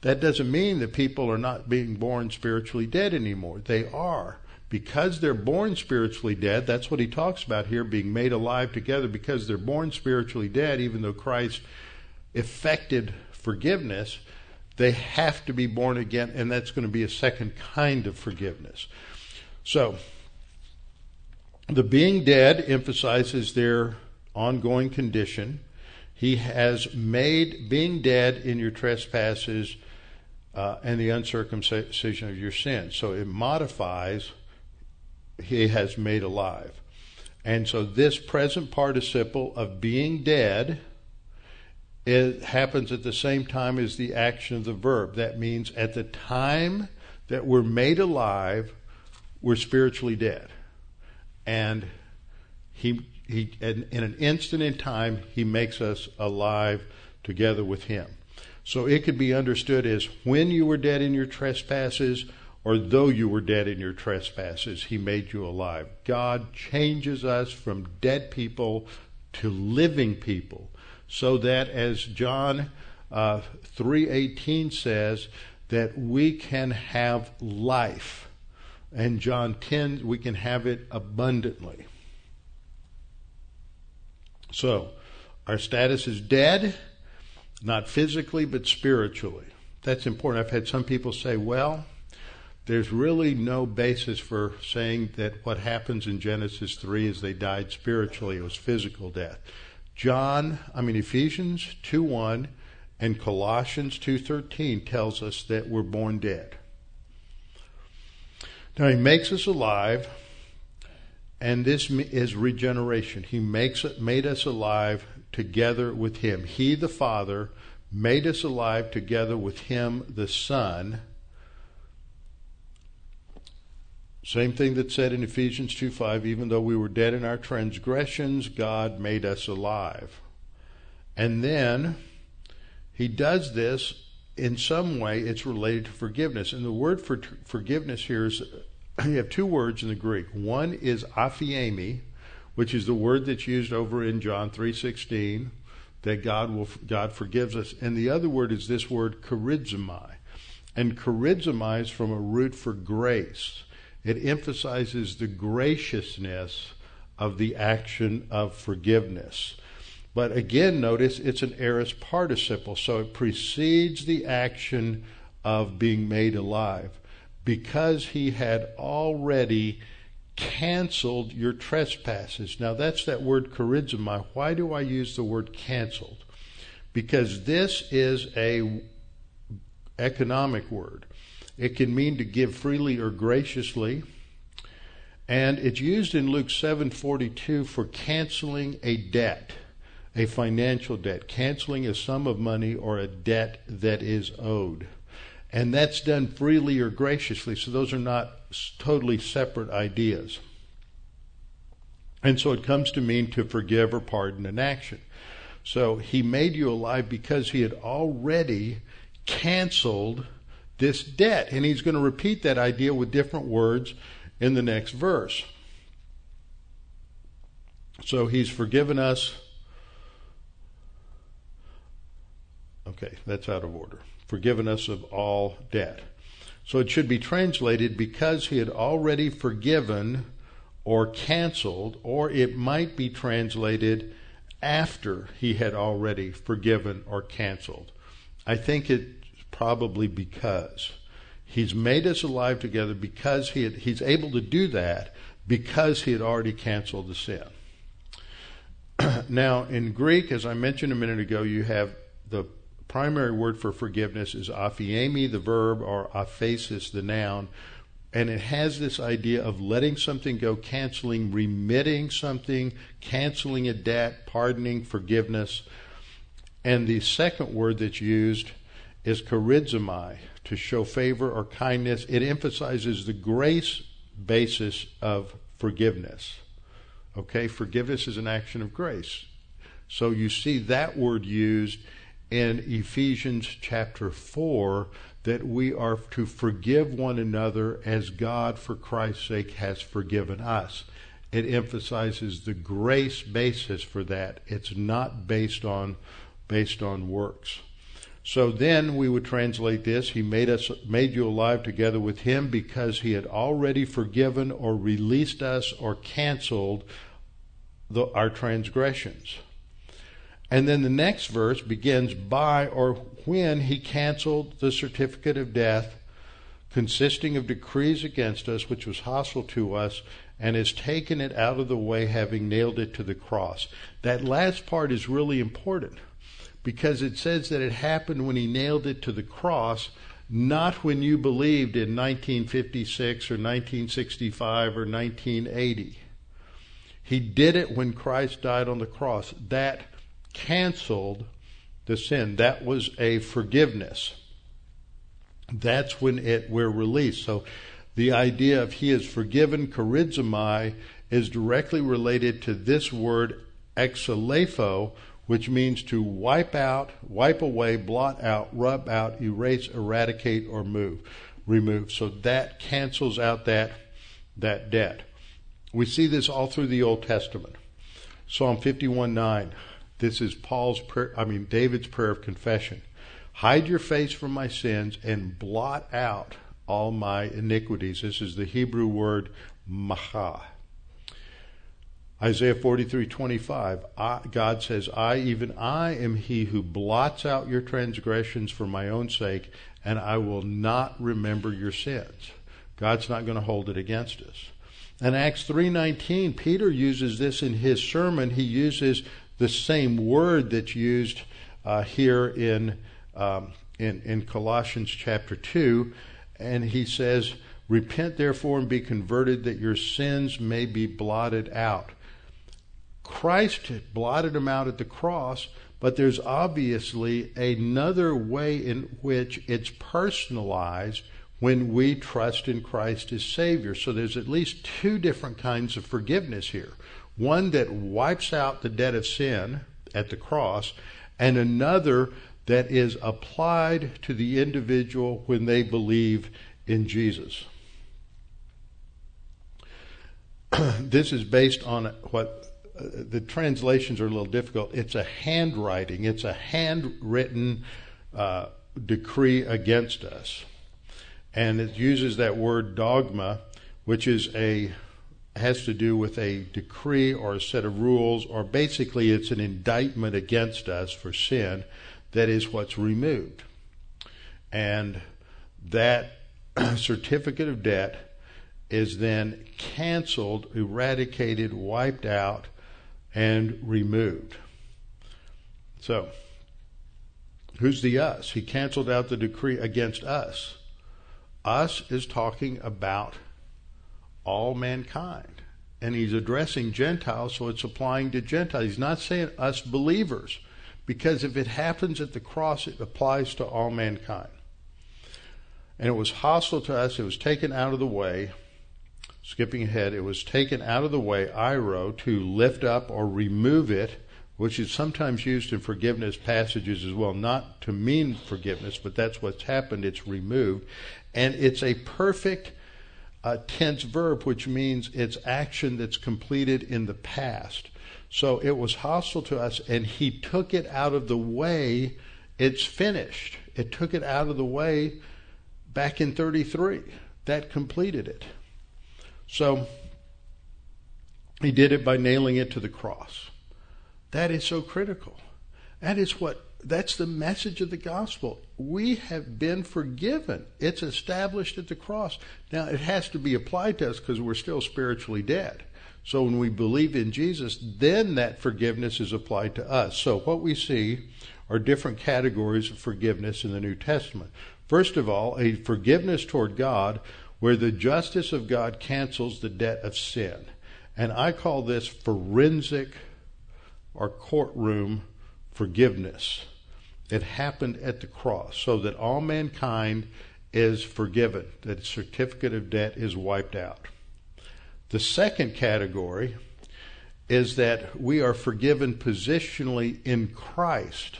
that doesn't mean that people are not being born spiritually dead anymore. They are. Because they're born spiritually dead, that's what he talks about here, being made alive together. Because they're born spiritually dead, even though Christ effected forgiveness, they have to be born again, and that's going to be a second kind of forgiveness. So, the being dead emphasizes their ongoing condition. He has made being dead in your trespasses uh, and the uncircumcision of your sins. So it modifies, he has made alive. And so this present participle of being dead it happens at the same time as the action of the verb. That means at the time that we're made alive, we're spiritually dead. And he, he in, in an instant in time, he makes us alive together with him. So it could be understood as when you were dead in your trespasses, or though you were dead in your trespasses, he made you alive. God changes us from dead people to living people, so that as John uh, 3:18 says, that we can have life, and John 10 we can have it abundantly. So, our status is dead not physically, but spiritually. That's important. I've had some people say, well, there's really no basis for saying that what happens in Genesis 3 is they died spiritually, it was physical death. John, I mean Ephesians 2:1 and Colossians 2:13 tells us that we're born dead. Now he makes us alive and this is regeneration. He makes it, made us alive together with him. He, the Father, made us alive together with him, the Son. Same thing that said in Ephesians 2 5, even though we were dead in our transgressions, God made us alive. And then he does this in some way, it's related to forgiveness. And the word for forgiveness here is [CLEARS THROAT] you have two words in the Greek. One is aphiemi, which is the word that's used over in John 3:16 that God will God forgives us, and the other word is this word charizomai. And charizomai is from a root for grace. It emphasizes the graciousness of the action of forgiveness. But again, notice it's an aorist participle, so it precedes the action of being made alive because he had already canceled your trespasses. Now that's that word charizomai. Why do I use the word canceled? Because this is a economic word. It can mean to give freely or graciously. And it's used in Luke 7:42 for canceling a debt, a financial debt, canceling a sum of money or a debt that is owed. And that's done freely or graciously. So those are not totally separate ideas. And so it comes to mean to forgive or pardon an action. So he made you alive because he had already canceled this debt. And he's going to repeat that idea with different words in the next verse. So he's forgiven us. Okay, that's out of order forgiven us of all debt. So it should be translated because he had already forgiven or canceled, or it might be translated after he had already forgiven or canceled. I think it's probably because. He's made us alive together because he had, he's able to do that because he had already canceled the sin. [CLEARS THROAT] now, in Greek, as I mentioned a minute ago, you have the primary word for forgiveness is aphiemi, the verb, or aphesis, the noun. And it has this idea of letting something go, canceling, remitting something, canceling a debt, pardoning, forgiveness. And the second word that's used is charizomai, to show favor or kindness. It emphasizes the grace basis of forgiveness. Okay, forgiveness is an action of grace. So you see that word used in Ephesians chapter 4 that we are to forgive one another as God, for Christ's sake, has forgiven us. It emphasizes the grace basis for that. It's not based on based on works. So then we would translate this, he made us made you alive together with him because he had already forgiven or released us or canceled the, our transgressions. And then the next verse begins by or when he canceled the certificate of death consisting of decrees against us, which was hostile to us, and has taken it out of the way, having nailed it to the cross. That last part is really important because it says that it happened when he nailed it to the cross, not when you believed in 1956 or 1965 or 1980. He did it when Christ died on the cross. That canceled the sin. That was a forgiveness. That's when it we're released. So the idea of he is forgiven, charizomai, is directly related to this word exaleipho, which means to wipe out, wipe away, blot out, rub out, erase, eradicate, or move, remove. So that cancels out that that debt. We see this all through the Old Testament. Psalm 51 9. This is Paul's prayer, I mean, David's prayer of confession. Hide your face from my sins and blot out all my iniquities. This is the Hebrew word maha. Isaiah 43:25 God says I even I am he who blots out your transgressions for my own sake and I will not remember your sins. God's not going to hold it against us. And Acts 3:19 Peter uses this in his sermon. He uses the same word that's used uh, here in, um, in, in Colossians chapter 2. And he says, Repent therefore and be converted that your sins may be blotted out. Christ blotted them out at the cross, but there's obviously another way in which it's personalized when we trust in Christ as Savior. So there's at least two different kinds of forgiveness here one that wipes out the debt of sin at the cross, and another that is applied to the individual when they believe in Jesus. [CLEARS THROAT] this is based on what the translations are a little difficult. It's a handwriting, it's a handwritten uh, decree against us. And it uses that word dogma, which is a has to do with a decree or a set of rules, or basically it's an indictment against us for sin that is what's removed. And that [CLEARS THROAT] certificate of debt is then canceled, eradicated, wiped out, and removed. So, who's the us? He canceled out the decree against us. Us is talking about all mankind. And he's addressing Gentiles, so it's applying to Gentiles. He's not saying us believers, because if it happens at the cross, it applies to all mankind. And it was hostile to us, it was taken out of the way. Skipping ahead, it was taken out of the way, airo, to lift up or remove it, which is sometimes used in forgiveness passages as well, not to mean forgiveness, but that's what's happened. It's removed. And it's a perfect a tense verb, which means it's action that's completed in the past. So it was hostile to us, and he took it out of the way. It's finished. It took it out of the way back in 33. That completed it. So he did it by nailing it to the cross. That is so critical. That is what that's the message of the gospel. We have been forgiven. It's established at the cross. Now, it has to be applied to us because we're still spiritually dead. So when we believe in Jesus, then that forgiveness is applied to us. So what we see are different categories of forgiveness in the New Testament. First of all, a forgiveness toward God where the justice of God cancels the debt of sin. And I call this forensic or courtroom forgiveness. It happened at the cross so that all mankind is forgiven, that certificate of debt is wiped out. The second category is that we are forgiven positionally in Christ.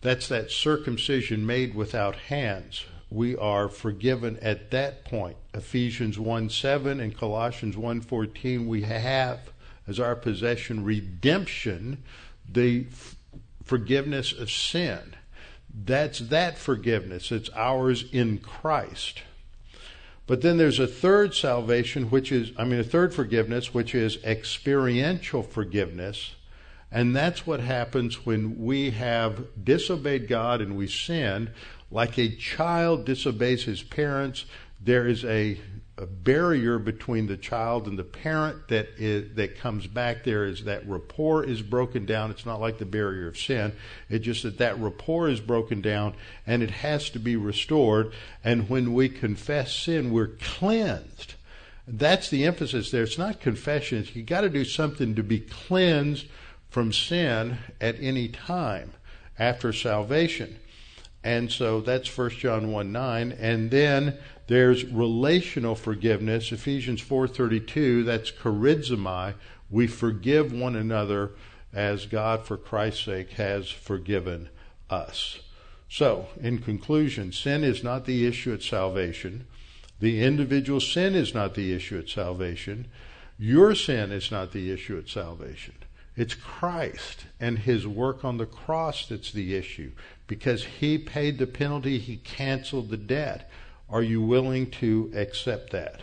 That's that circumcision made without hands. We are forgiven at that point. Ephesians 1 7 and Colossians 1 14, we have as our possession redemption, the f- forgiveness of sin. That's that forgiveness. It's ours in Christ. But then there's a third salvation, which is, I mean, a third forgiveness, which is experiential forgiveness. And that's what happens when we have disobeyed God and we sin. Like a child disobeys his parents, there is a a barrier between the child and the parent that is, that comes back there is that rapport is broken down. It's not like the barrier of sin. It's just that that rapport is broken down and it has to be restored. And when we confess sin, we're cleansed. That's the emphasis there. It's not confession. You got to do something to be cleansed from sin at any time after salvation. And so that's 1 John 1 9. And then there's relational forgiveness, Ephesians 4:32, that's charizomai. We forgive one another as God for Christ's sake has forgiven us. So, in conclusion, sin is not the issue at salvation. The individual sin is not the issue at salvation. Your sin is not the issue at salvation. It's Christ and his work on the cross that's the issue because he paid the penalty, he canceled the debt. Are you willing to accept that?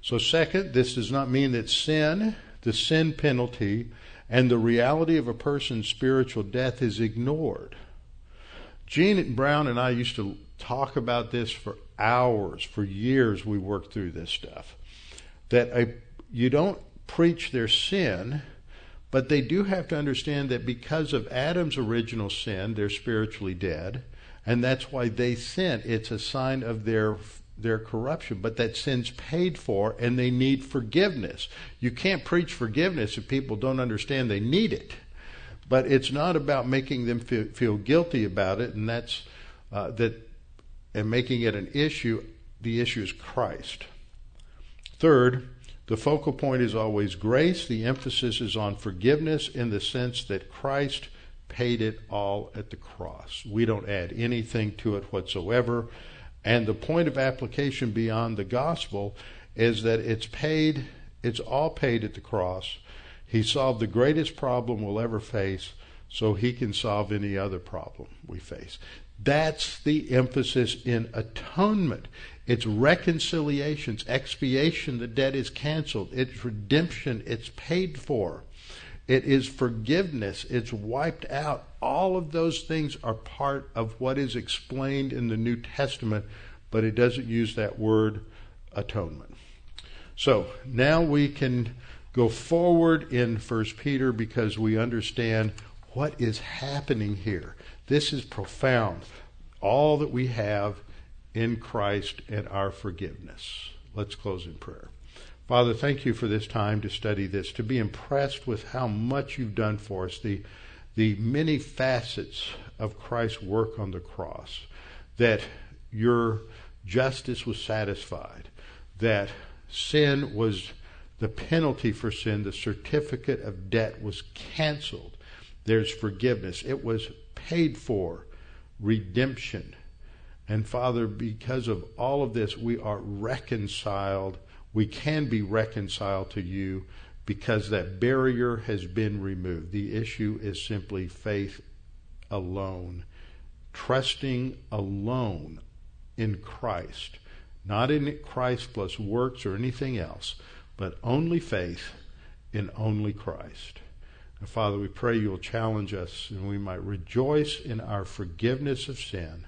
So, second, this does not mean that sin, the sin penalty, and the reality of a person's spiritual death is ignored. Gene Brown and I used to talk about this for hours, for years. We worked through this stuff. That a, you don't preach their sin, but they do have to understand that because of Adam's original sin, they're spiritually dead and that's why they sin. It's a sign of their their corruption, but that sin's paid for, and they need forgiveness. You can't preach forgiveness if people don't understand they need it. But it's not about making them feel, feel guilty about it, and that's uh, that, and making it an issue. The issue is Christ. Third, the focal point is always grace. The emphasis is on forgiveness in the sense that Christ paid it all at the cross. We don't add anything to it whatsoever. And the point of application beyond the gospel is that it's paid, it's all paid at the cross. He solved the greatest problem we'll ever face, so he can solve any other problem we face. That's the emphasis in atonement. It's reconciliation, it's expiation, the debt is canceled, it's redemption, it's paid for. It is forgiveness. It's wiped out. All of those things are part of what is explained in the New Testament, but it doesn't use that word atonement. So now we can go forward in First Peter because we understand what is happening here. This is profound. All that we have in Christ and our forgiveness. Let's close in prayer. Father, thank you for this time to study this, to be impressed with how much you've done for us, the, the many facets of Christ's work on the cross, that your justice was satisfied, that sin was the penalty for sin, the certificate of debt was canceled. There's forgiveness. It was paid for, redemption. And Father, because of all of this, we are reconciled we can be reconciled to you because that barrier has been removed. The issue is simply faith alone, trusting alone in Christ, not in Christ plus works or anything else, but only faith in only Christ. Father, we pray you'll challenge us and we might rejoice in our forgiveness of sin.